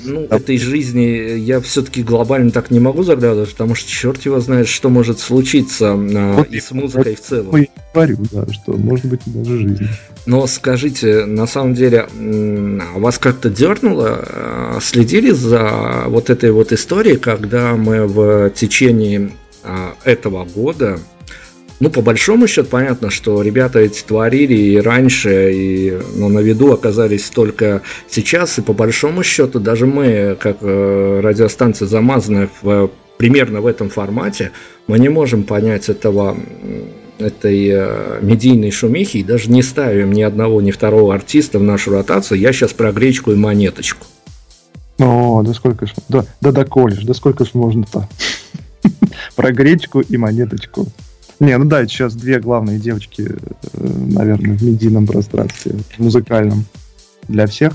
ну, да. этой жизни я все-таки глобально так не могу заглядывать, потому что черт его знает, что может случиться а, вот, и с музыкой вот, в целом. Я говорю, да, что может быть даже жизнь. Но скажите, на самом деле, а вас как-то дернуло? А, следили за вот этой вот историей, когда мы в течение этого года ну, по большому счету, понятно, что ребята эти творили и раньше, и ну, на виду оказались только сейчас, и по большому счету даже мы, как э, радиостанция, замазанная в, примерно в этом формате, мы не можем понять этого этой э, медийной шумихи и даже не ставим ни одного, ни второго артиста в нашу ротацию. Я сейчас про гречку и монеточку. О, да сколько ж, да, да, да, колешь, да сколько ж можно-то? Про гречку и монеточку. Не, ну да, сейчас две главные девочки, э, наверное, в медийном пространстве, в музыкальном. Для всех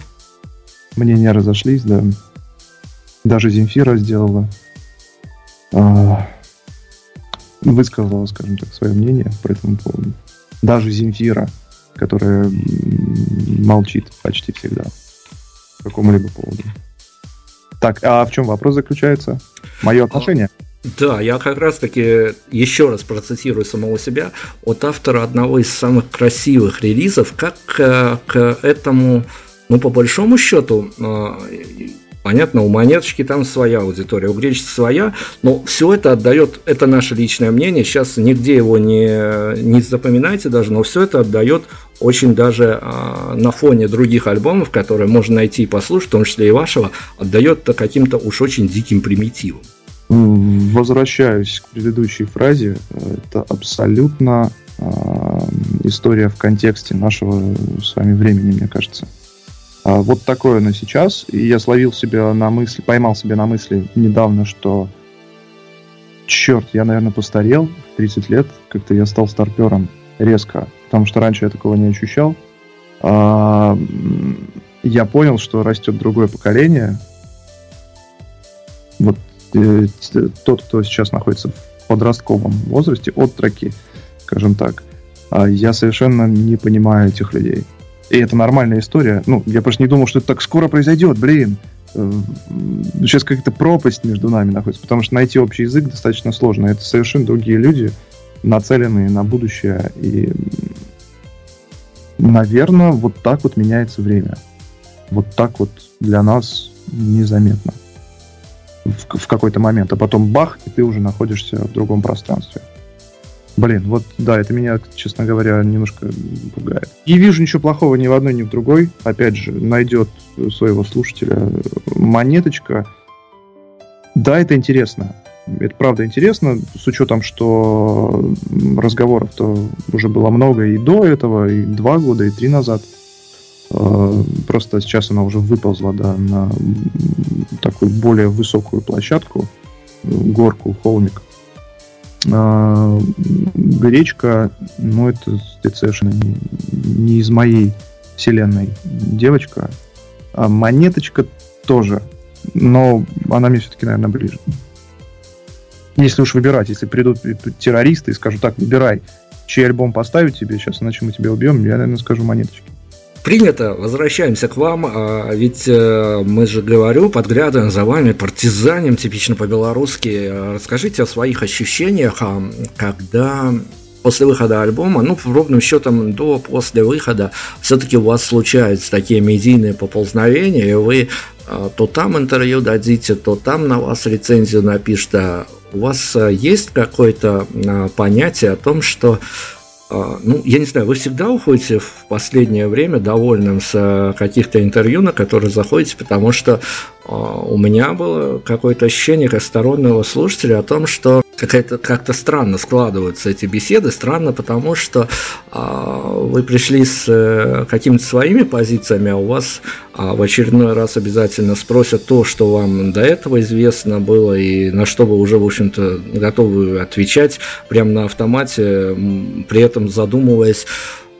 мнения разошлись, да. Даже Земфира сделала, а, высказала, скажем так, свое мнение по этому поводу. Даже Земфира, которая молчит почти всегда по какому-либо поводу. Так, а в чем вопрос заключается? Мое отношение? Да, я как раз таки еще раз процитирую самого себя от автора одного из самых красивых релизов, как к, к этому, ну, по большому счету, а, Понятно, у монеточки там своя аудитория, у гречки своя, но все это отдает, это наше личное мнение, сейчас нигде его не, не запоминайте даже, но все это отдает очень даже а, на фоне других альбомов, которые можно найти и послушать, в том числе и вашего, отдает каким-то уж очень диким примитивом. Возвращаюсь к предыдущей фразе. Это абсолютно э, история в контексте нашего с вами времени, мне кажется. А вот такое оно сейчас. И я словил себя на мысли, поймал себя на мысли недавно, что черт, я, наверное, постарел в 30 лет. Как-то я стал старпером резко, потому что раньше я такого не ощущал. А, я понял, что растет другое поколение. Вот Э, тот, кто сейчас находится в подростковом возрасте, от траки, скажем так, а я совершенно не понимаю этих людей. И это нормальная история. Ну, я просто не думал, что это так скоро произойдет, блин. Э, сейчас какая-то пропасть между нами находится, потому что найти общий язык достаточно сложно. Это совершенно другие люди, нацеленные на будущее. И, наверное, вот так вот меняется время. Вот так вот для нас незаметно в, какой-то момент, а потом бах, и ты уже находишься в другом пространстве. Блин, вот да, это меня, честно говоря, немножко пугает. Не вижу ничего плохого ни в одной, ни в другой. Опять же, найдет своего слушателя монеточка. Да, это интересно. Это правда интересно, с учетом, что разговоров-то уже было много и до этого, и два года, и три назад. Э, просто сейчас она уже выползла да, на такую более высокую площадку, горку, холмик. А, гречка, ну это, совершенно не, не из моей вселенной девочка. А монеточка тоже, но она мне все-таки, наверное, ближе. Если уж выбирать, если придут террористы и скажут, так, выбирай, чей альбом поставить тебе сейчас, иначе мы тебя убьем, я, наверное, скажу монеточки. Принято, возвращаемся к вам, а ведь э, мы же, говорю, подглядываем за вами, партизанем, типично по-белорусски. Расскажите о своих ощущениях, а, когда после выхода альбома, ну, ровным счетом до после выхода, все-таки у вас случаются такие медийные поползновения, и вы а, то там интервью дадите, то там на вас рецензию напишут. А у вас а, есть какое-то а, понятие о том, что ну, я не знаю, вы всегда уходите в последнее время довольным с каких-то интервью, на которые заходите, потому что у меня было какое-то ощущение как стороннего слушателя о том, что какая-то как-то странно складываются эти беседы. Странно, потому что а, вы пришли с а, какими-то своими позициями, а у вас а, в очередной раз обязательно спросят то, что вам до этого известно было и на что вы уже, в общем-то, готовы отвечать прямо на автомате, при этом задумываясь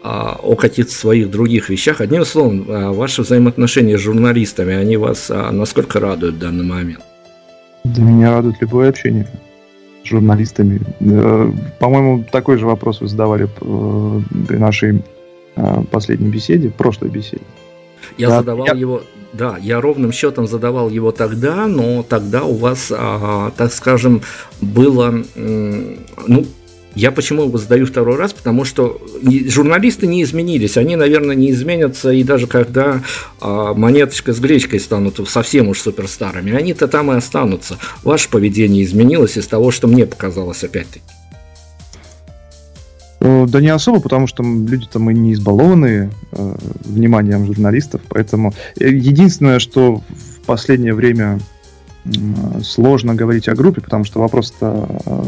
а, о каких-то своих других вещах. Одним словом, а, ваши взаимоотношения с журналистами, они вас насколько радуют в данный момент? Да меня радует любое общение журналистами. Э, по-моему, такой же вопрос вы задавали э, при нашей э, последней беседе, прошлой беседе. Я да, задавал я... его, да, я ровным счетом задавал его тогда, но тогда у вас, а, так скажем, было, ну, я почему его задаю второй раз? Потому что журналисты не изменились. Они, наверное, не изменятся и даже когда а, монеточка с гречкой станут совсем уж суперстарыми. Они-то там и останутся. Ваше поведение изменилось из того, что мне показалось опять-таки. Ну, да не особо, потому что люди-то мы не избалованы э, вниманием журналистов, поэтому э, единственное, что в последнее время э, сложно говорить о группе, потому что вопрос-то э,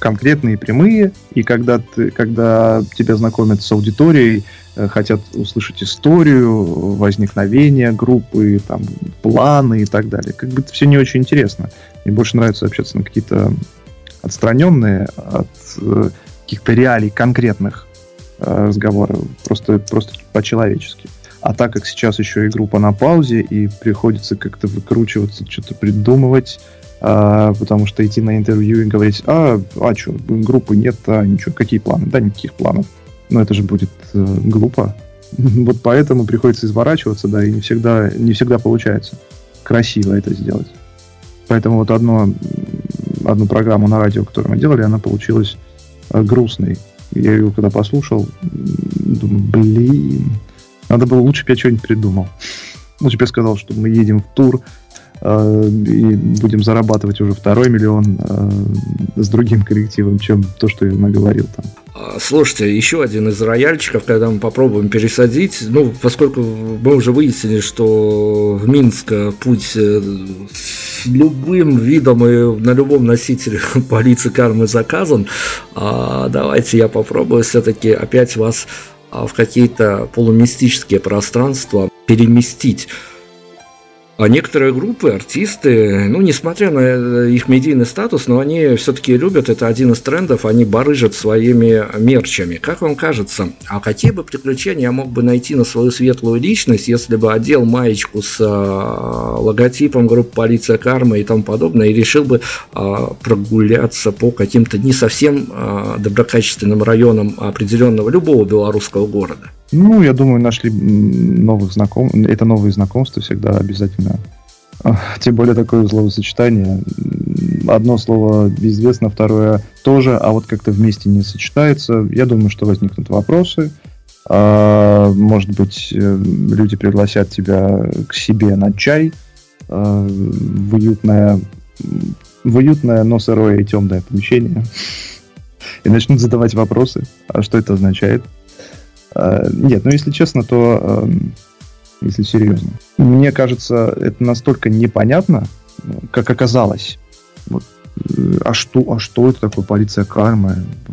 конкретные, прямые, и когда, ты, когда тебя знакомят с аудиторией, э, хотят услышать историю, возникновения группы, там, планы и так далее. Как бы это все не очень интересно. Мне больше нравится общаться на какие-то отстраненные от э, каких-то реалий конкретных э, разговоров, просто, просто по-человечески. А так как сейчас еще и группа на паузе, и приходится как-то выкручиваться, что-то придумывать, а, потому что идти на интервью и говорить, а, а что, группы нет, а ничего, какие планы? Да, никаких планов. Но это же будет э, глупо. Вот поэтому приходится изворачиваться, да, и не всегда, не всегда получается красиво это сделать. Поэтому вот одно, одну программу на радио, которую мы делали, она получилась э, грустной. Я ее когда послушал, думаю, блин, надо было лучше бы я что-нибудь придумал. Лучше бы я сказал, что мы едем в тур, Э, и будем зарабатывать уже второй миллион э, с другим коллективом, чем то, что я наговорил там. А, слушайте, еще один из рояльчиков, когда мы попробуем пересадить, ну, поскольку мы уже выяснили, что в Минск путь э, с любым видом и на любом носителе полиции кармы заказан, а, давайте я попробую все-таки опять вас а, в какие-то полумистические пространства переместить. А некоторые группы, артисты, ну, несмотря на э, их медийный статус, но они все-таки любят, это один из трендов, они барыжат своими мерчами. Как вам кажется, а какие бы приключения я мог бы найти на свою светлую личность, если бы одел маечку с а, логотипом группы «Полиция Карма» и тому подобное, и решил бы а, прогуляться по каким-то не совсем а, доброкачественным районам определенного любого белорусского города? Ну, я думаю, нашли новых знакомых. Это новые знакомства всегда обязательно. Тем более такое словосочетание. Одно слово известно, второе тоже, а вот как-то вместе не сочетается. Я думаю, что возникнут вопросы. А, может быть, э, люди пригласят тебя к себе на чай а, в уютное, в уютное, но сырое и темное помещение и начнут задавать вопросы. А что это означает? Э, нет, ну если честно, то эм, если серьезно. Мне кажется, это настолько непонятно, как оказалось. Вот. Э, а что, а что это такое полиция кармы? Э,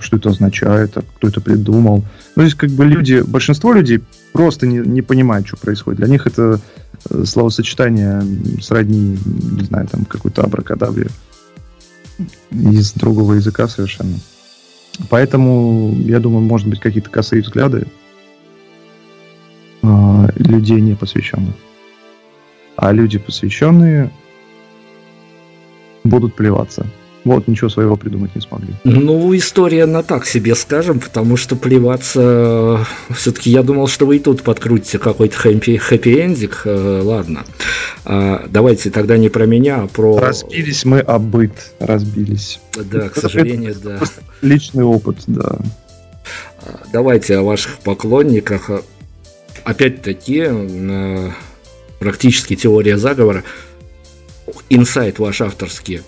что это означает? А кто это придумал? Ну, здесь как бы люди, большинство людей просто не, не понимают, что происходит. Для них это словосочетание сродни, не знаю, там какой-то абракадабре из другого языка совершенно. Поэтому, я думаю, может быть, какие-то косые взгляды э, людей не посвященных. А люди посвященные будут плеваться. Вот, ничего своего придумать не смогли. Ну, история на так себе, скажем, потому что плеваться... Все-таки я думал, что вы и тут подкрутите какой-то хэппи, хэппи-эндик. Э, ладно. А, давайте тогда не про меня, а про... Разбились мы об быт. Разбились. Да, к сожалению, да. Личный опыт, да. Давайте о ваших поклонниках. Опять-таки, практически теория заговора. Инсайт ваш авторский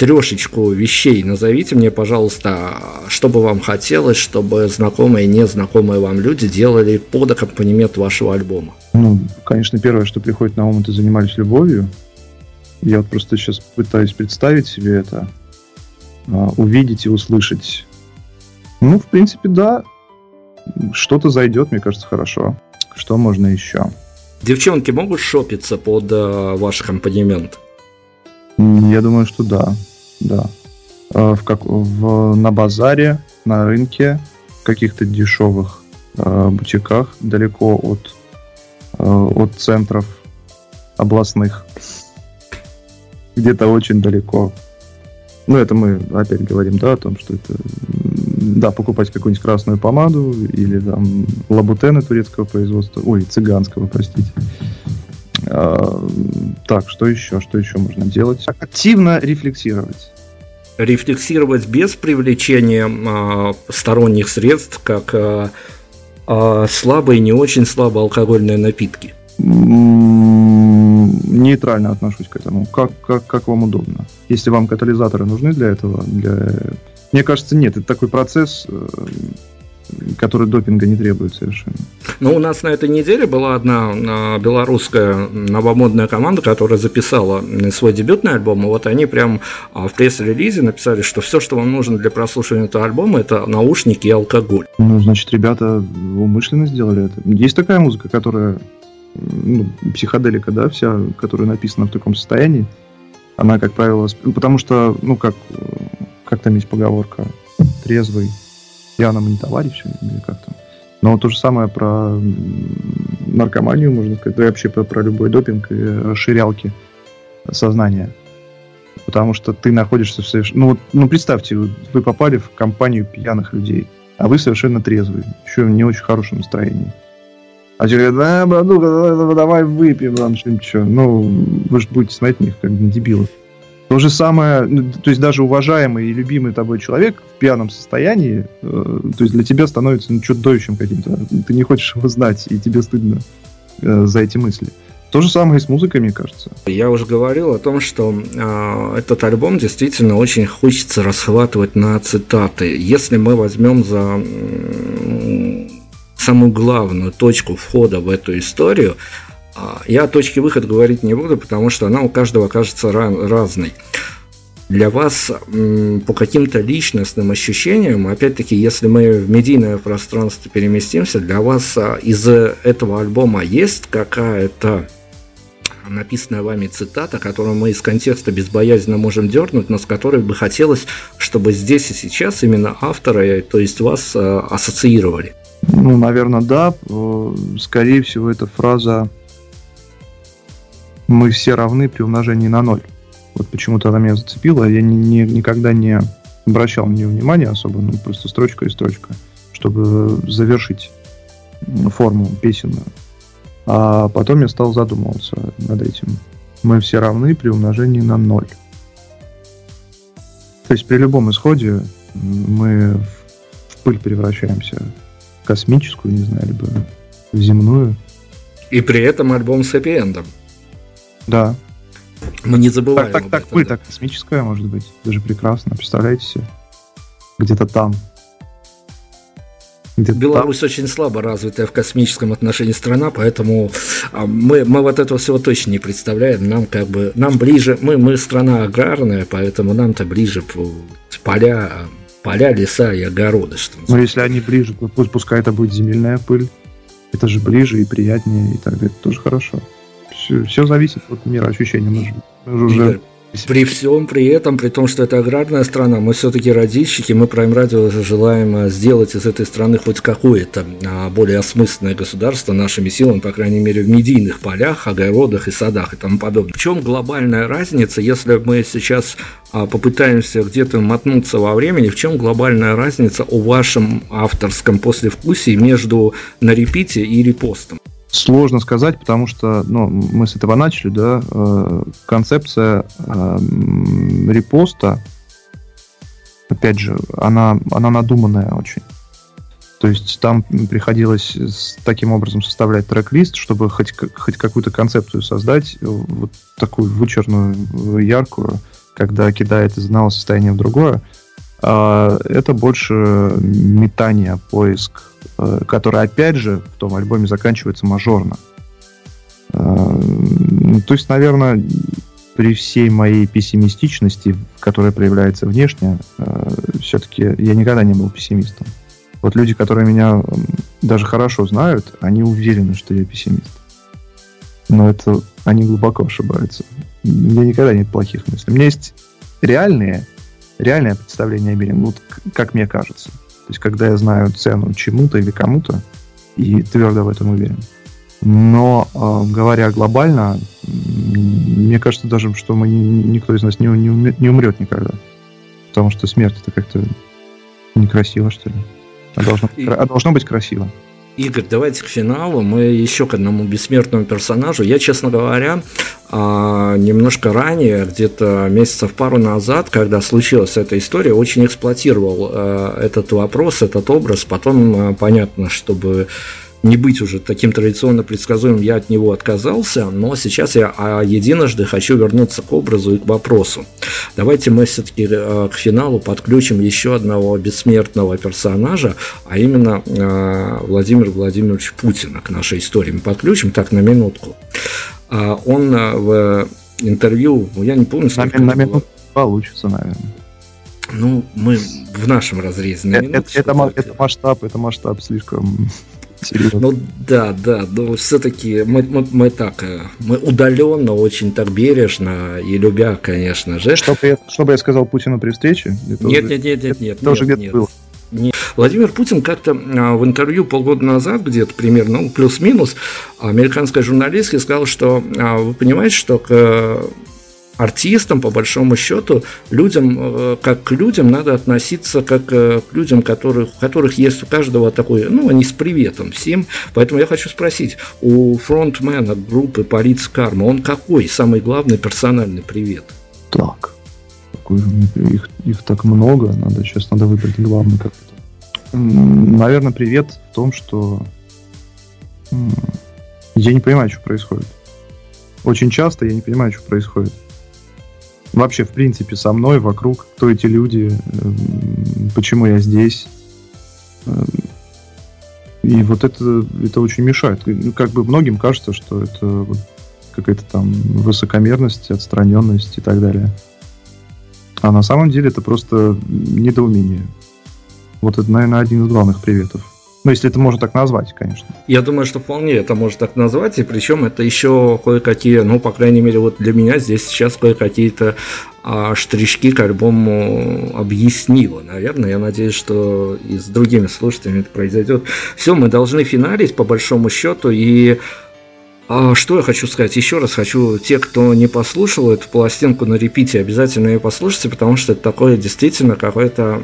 трешечку вещей назовите мне, пожалуйста, что бы вам хотелось, чтобы знакомые и незнакомые вам люди делали под аккомпанемент вашего альбома? Ну, конечно, первое, что приходит на ум, это занимались любовью. Я вот просто сейчас пытаюсь представить себе это, увидеть и услышать. Ну, в принципе, да. Что-то зайдет, мне кажется, хорошо. Что можно еще? Девчонки могут шопиться под э, ваш аккомпанемент? Я думаю, что да да. А, в как, в, на базаре, на рынке, в каких-то дешевых э, бутиках, далеко от, э, от центров областных. Где-то очень далеко. Ну, это мы опять говорим, да, о том, что это, да, покупать какую-нибудь красную помаду или там лабутены турецкого производства, ой, цыганского, простите. А, так, что еще? Что еще можно делать? Активно рефлексировать. Рефлексировать без привлечения а, сторонних средств, как а, а, слабые, не очень слабые алкогольные напитки. Нейтрально отношусь к этому. Как, как, как вам удобно. Если вам катализаторы нужны для этого, для... мне кажется, нет. Это такой процесс, э, который допинга не требует совершенно. Ну, у нас на этой неделе была одна а, белорусская новомодная команда, которая записала свой дебютный альбом, и вот они прям а, в пресс-релизе написали, что все, что вам нужно для прослушивания этого альбома, это наушники и алкоголь. Ну, значит, ребята умышленно сделали это. Есть такая музыка, которая ну, психоделика, да, вся, которая написана в таком состоянии, она, как правило, потому что, ну, как, как там есть поговорка, трезвый пьяным не товарищем, или как там. Но то же самое про наркоманию, можно сказать, да и вообще про, про любой допинг и расширялки сознания. Потому что ты находишься в совершенно... Ну, ну, представьте, вы попали в компанию пьяных людей, а вы совершенно трезвый, еще в не очень хорошем настроении. А тебе говорят, да, братуха, давай выпьем там что-нибудь. Ну, вы же будете смотреть на них как на дебилов. То же самое, ну, то есть даже уважаемый и любимый тобой человек в пьяном состоянии, э, то есть для тебя становится ну, чудовищем каким-то. Ты не хочешь его знать, и тебе стыдно э, за эти мысли. То же самое и с музыкой, мне кажется. Я уже говорил о том, что э, этот альбом действительно очень хочется расхватывать на цитаты. Если мы возьмем за самую главную точку входа в эту историю, а, я о точке выхода говорить не буду, потому что она у каждого кажется разной. Для вас по каким-то личностным ощущениям, опять-таки, если мы в медийное пространство переместимся, для вас а, из этого альбома есть какая-то написанная вами цитата, которую мы из контекста безбоязненно можем дернуть, но с которой бы хотелось, чтобы здесь и сейчас именно авторы, то есть вас, а, ассоциировали? Ну, наверное, да. Э, скорее всего, это фраза мы все равны при умножении на ноль. Вот почему-то она меня зацепила. Я ни, ни, никогда не обращал на нее внимания особо, ну просто строчка и строчка, чтобы завершить форму песенную. А потом я стал задумываться над этим. Мы все равны при умножении на ноль. То есть при любом исходе мы в пыль превращаемся. Космическую, не знаю, либо земную. И при этом альбом с хэппи-эндом. Да. Мы не забываем. Так, так, так, этом, так космическая, может быть. Даже прекрасно. Представляете себе? Где-то там. Где Беларусь там. очень слабо развитая в космическом отношении страна, поэтому а, мы, мы вот этого всего точно не представляем. Нам как бы нам ближе, мы, мы страна аграрная, поэтому нам-то ближе поля, поля, леса и огороды. Что Но если они ближе, то пусть пускай это будет земельная пыль. Это же ближе и приятнее, и так далее. Это тоже хорошо все, все зависит от мира ощущения. Мы же, мы же уже при всем при этом, при том, что это аграрная страна, мы все-таки родильщики, мы Prime Radio желаем а, сделать из этой страны хоть какое-то а, более осмысленное государство нашими силами, по крайней мере, в медийных полях, огородах и садах и тому подобное. В чем глобальная разница, если мы сейчас а, попытаемся где-то мотнуться во времени, в чем глобальная разница о вашем авторском послевкусии между на репите и репостом? Сложно сказать, потому что ну, мы с этого начали, да, э, концепция э, репоста опять же, она, она надуманная очень. То есть там приходилось таким образом составлять трек-лист, чтобы хоть, хоть какую-то концепцию создать, вот такую вычерную, э, яркую, когда кидает из одного состояния в другое. А это больше метание, поиск, который, опять же, в том альбоме заканчивается мажорно. То есть, наверное, при всей моей пессимистичности, которая проявляется внешне, все-таки я никогда не был пессимистом. Вот люди, которые меня даже хорошо знают, они уверены, что я пессимист. Но это они глубоко ошибаются. У меня никогда нет плохих мыслей. У меня есть реальные, реальное представление о мире, ну, как мне кажется. То есть, когда я знаю цену чему-то или кому-то, и твердо в этом уверен. Но, э, говоря глобально, мне кажется даже, что мы, никто из нас не, не, не умрет никогда. Потому что смерть это как-то некрасиво, что ли. А должно, и... а должно быть красиво. Игорь, давайте к финалу. Мы еще к одному бессмертному персонажу. Я, честно говоря, а, немножко ранее, где-то месяцев пару назад, когда случилась эта история, очень эксплуатировал а, этот вопрос, этот образ. Потом, а, понятно, чтобы не быть уже таким традиционно предсказуемым, я от него отказался, но сейчас я а единожды хочу вернуться к образу и к вопросу. Давайте мы все-таки э, к финалу подключим еще одного бессмертного персонажа, а именно э, Владимира Владимировича Путина к нашей истории. Мы подключим так на минутку. А он э, в интервью, ну, я не помню, сколько на, на минутку получится, наверное. Ну, мы в нашем разрезе. На это, это, это масштаб, это масштаб слишком Серьезно. Ну да, да, но все-таки мы, мы, мы так, э, мы удаленно, очень так бережно и любя, конечно же. Чтобы я, чтобы я сказал Путину при встрече? Нет, нет, нет, нет, нет, нет. Это уже где-то было. Нет. Владимир Путин как-то а, в интервью полгода назад, где-то примерно, ну, плюс-минус, американской журналистке сказал, что а, вы понимаете, что к артистам, по большому счету, людям, э, как к людям надо относиться как э, к людям, которых, у которых есть у каждого такой, ну, они с приветом всем. Поэтому я хочу спросить, у фронтмена группы Полиц Карма, он какой самый главный персональный привет? Так, их, их так много, надо сейчас надо выбрать главный как-то. Наверное, привет в том, что я не понимаю, что происходит. Очень часто я не понимаю, что происходит вообще, в принципе, со мной, вокруг, кто эти люди, эм, почему я здесь. Эм, и вот это, это очень мешает. Ну, как бы многим кажется, что это какая-то там высокомерность, отстраненность и так далее. А на самом деле это просто недоумение. Вот это, наверное, один из главных приветов. Ну, если это можно так назвать, конечно. Я думаю, что вполне это можно так назвать, и причем это еще кое-какие, ну, по крайней мере, вот для меня здесь сейчас кое-какие-то а, штришки к альбому объяснило. Наверное, я надеюсь, что и с другими слушателями это произойдет. Все, мы должны финалить, по большому счету, и а что я хочу сказать? Еще раз хочу, те, кто не послушал эту пластинку на репите, обязательно ее послушайте, потому что это такое действительно какое-то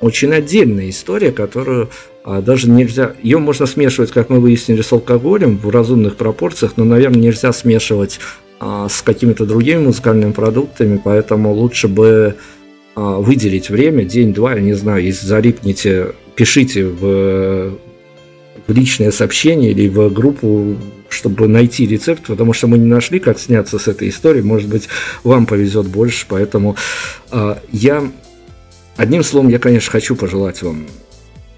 очень отдельная история, которую а, даже нельзя... Ее можно смешивать, как мы выяснили, с алкоголем в разумных пропорциях, но, наверное, нельзя смешивать а, с какими-то другими музыкальными продуктами, поэтому лучше бы а, выделить время, день-два, я не знаю, если залипнете, пишите в, в личное сообщение или в группу, чтобы найти рецепт, потому что мы не нашли, как сняться с этой историей. Может быть, вам повезет больше, поэтому а, я Одним словом, я, конечно, хочу пожелать вам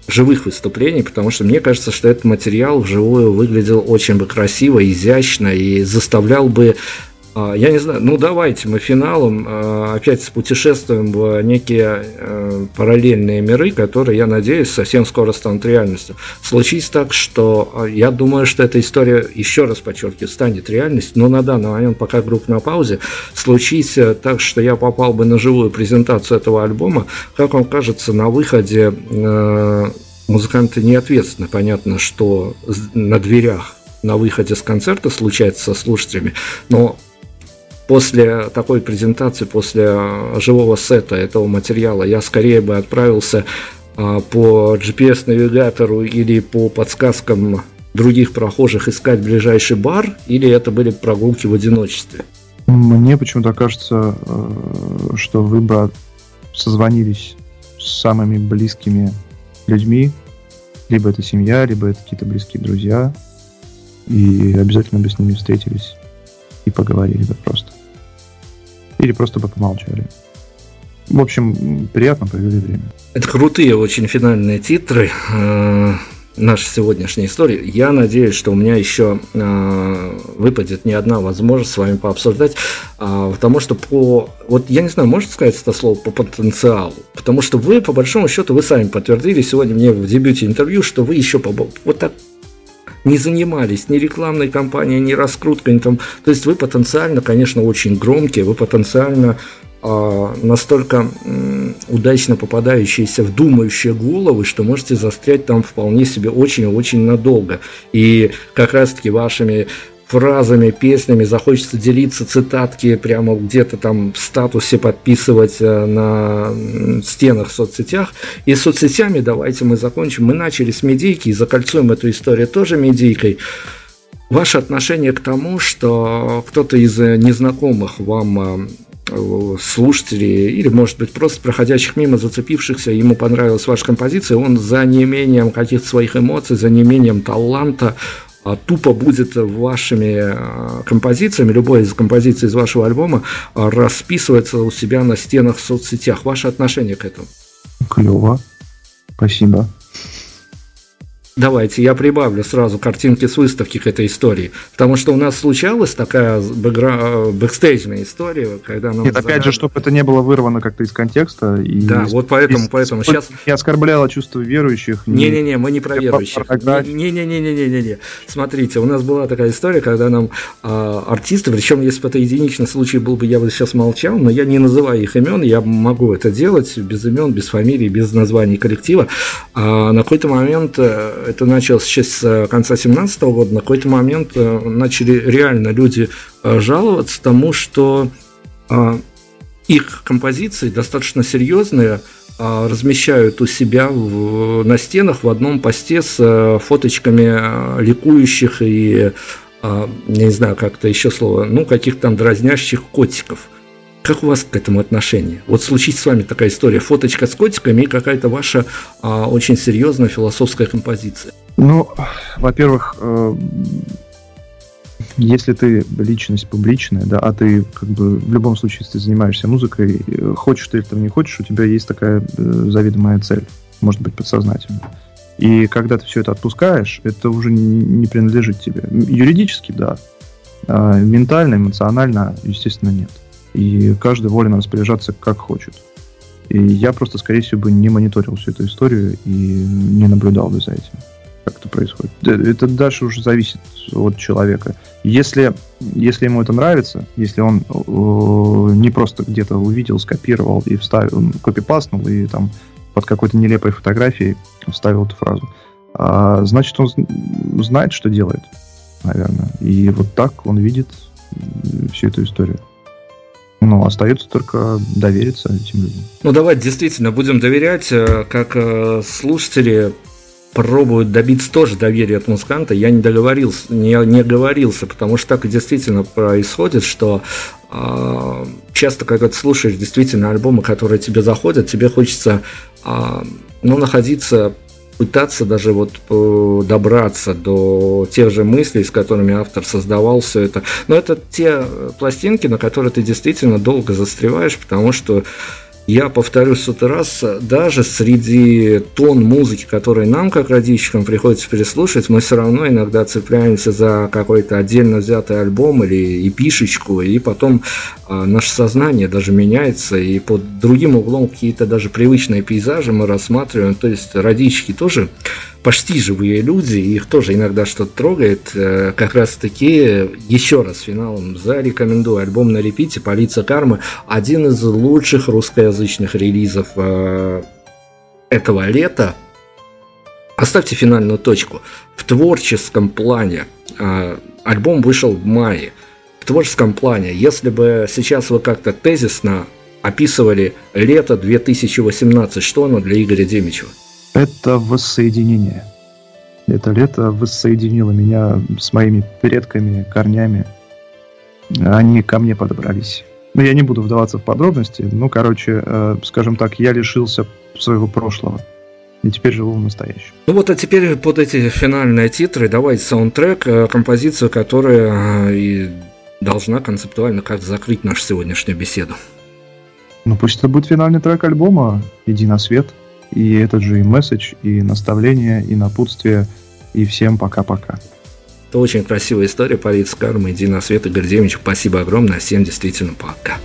живых выступлений, потому что мне кажется, что этот материал вживую выглядел очень бы красиво, изящно и заставлял бы я не знаю, ну давайте мы финалом а, опять путешествуем в некие э, параллельные миры, которые, я надеюсь, совсем скоро станут реальностью. Случись так, что а, я думаю, что эта история, еще раз подчеркиваю, станет реальностью, но на данный момент, пока группа на паузе, случись э, так, что я попал бы на живую презентацию этого альбома, как вам кажется, на выходе э, музыканты не ответственны, понятно, что на дверях на выходе с концерта случается со слушателями, но после такой презентации, после а, живого сета этого материала, я скорее бы отправился а, по GPS-навигатору или по подсказкам других прохожих искать ближайший бар, или это были прогулки в одиночестве? Мне почему-то кажется, э, что выбор созвонились с самыми близкими людьми, либо это семья, либо это какие-то близкие друзья, и обязательно бы с ними встретились и поговорили бы просто. Или просто бы помолчали. В общем, приятно провели время. Это крутые очень финальные титры э, нашей сегодняшней истории. Я надеюсь, что у меня еще э, выпадет не одна возможность с вами пообсуждать, э, потому что по... Вот я не знаю, можно сказать это слово по потенциалу? Потому что вы, по большому счету, вы сами подтвердили сегодня мне в дебюте интервью, что вы еще по... вот так не занимались ни рекламной кампанией, ни раскруткой. Ни там. То есть вы потенциально, конечно, очень громкие, вы потенциально э, настолько э, удачно попадающиеся в думающие головы, что можете застрять там вполне себе очень-очень надолго. И как раз-таки вашими фразами, песнями, захочется делиться цитатки прямо где-то там в статусе подписывать э, на стенах в соцсетях. И с соцсетями давайте мы закончим. Мы начали с медийки и закольцуем эту историю тоже медийкой. Ваше отношение к тому, что кто-то из незнакомых вам э, слушателей или, может быть, просто проходящих мимо, зацепившихся, ему понравилась ваша композиция, он за неимением каких-то своих эмоций, за неимением таланта, тупо будет вашими а, композициями, любой из композиций из вашего альбома а, расписывается у себя на стенах в соцсетях. Ваше отношение к этому? Клево. Спасибо. Давайте я прибавлю сразу картинки с выставки к этой истории. Потому что у нас случалась такая бэкгра... бэкстейджная история, когда нам... Нет, опять же, чтобы это не было вырвано как-то из контекста. И да, вот поэтому, поэтому сейчас... Не оскорбляло чувство верующих. Не-не-не, мы не про верующих. Не-не-не-не-не-не. Смотрите, у нас была такая история, когда нам а, артисты, причем если бы это единичный случай был бы, я бы сейчас молчал, но я не называю их имен, я могу это делать без имен, без фамилий, без названий коллектива. А, на какой-то момент э, это началось сейчас с э, конца 2017 года, на какой-то момент э, начали реально люди э, жаловаться тому, что их композиции достаточно серьезные, размещают у себя в, на стенах в одном посте с фоточками ликующих и, не знаю, как-то еще слово, ну, каких-то там дразнящих котиков – как у вас к этому отношение? Вот случится с вами такая история, фоточка с котиками и какая-то ваша а, очень серьезная философская композиция. Ну, во-первых, э, если ты личность публичная, да, а ты как бы в любом случае, если ты занимаешься музыкой, э, хочешь ты этого не хочешь, у тебя есть такая э, заведомая цель, может быть, подсознательно. И когда ты все это отпускаешь, это уже не принадлежит тебе. Юридически, да. А ментально, эмоционально, естественно, нет и каждый волен распоряжаться как хочет. И я просто, скорее всего, бы не мониторил всю эту историю и не наблюдал бы за этим, как это происходит. Это дальше уже зависит от человека. Если, если ему это нравится, если он э, не просто где-то увидел, скопировал и вставил, копипастнул и там под какой-то нелепой фотографией вставил эту фразу, а, значит, он знает, что делает, наверное. И вот так он видит всю эту историю. Ну, остается только довериться этим людям. Ну, давайте действительно будем доверять, э, как э, слушатели пробуют добиться тоже доверия от музыканта. Я не договорился, не, не говорился, потому что так и действительно происходит, что э, часто, когда ты слушаешь действительно альбомы, которые тебе заходят, тебе хочется э, ну, находиться пытаться даже вот э, добраться до тех же мыслей, с которыми автор создавал все это. Но это те пластинки, на которые ты действительно долго застреваешь, потому что я повторю сотый раз, даже среди тон музыки, который нам, как родичкам, приходится переслушать, мы все равно иногда цепляемся за какой-то отдельно взятый альбом или эпишечку, и потом а, наше сознание даже меняется, и под другим углом какие-то даже привычные пейзажи мы рассматриваем. То есть родички тоже почти живые люди, их тоже иногда что-то трогает. Э, как раз таки, еще раз финалом зарекомендую альбом на репите «Полиция кармы». Один из лучших русскоязычных релизов э, этого лета. Оставьте финальную точку. В творческом плане э, альбом вышел в мае. В творческом плане, если бы сейчас вы как-то тезисно описывали лето 2018, что оно для Игоря Демичева? Это воссоединение. Это лето воссоединило меня с моими предками, корнями. Они ко мне подобрались. Ну, я не буду вдаваться в подробности. Ну, короче, э, скажем так, я лишился своего прошлого. И теперь живу в настоящем. Ну вот, а теперь под эти финальные титры давайте саундтрек, э, композицию, которая э, и должна концептуально как закрыть нашу сегодняшнюю беседу. Ну, пусть это будет финальный трек альбома «Иди на свет». И этот же и месседж, и наставление, и напутствие, и всем пока-пока. Это очень красивая история. Полиция кармы, иди на свет. Игорь Демич, спасибо огромное. Всем действительно пока.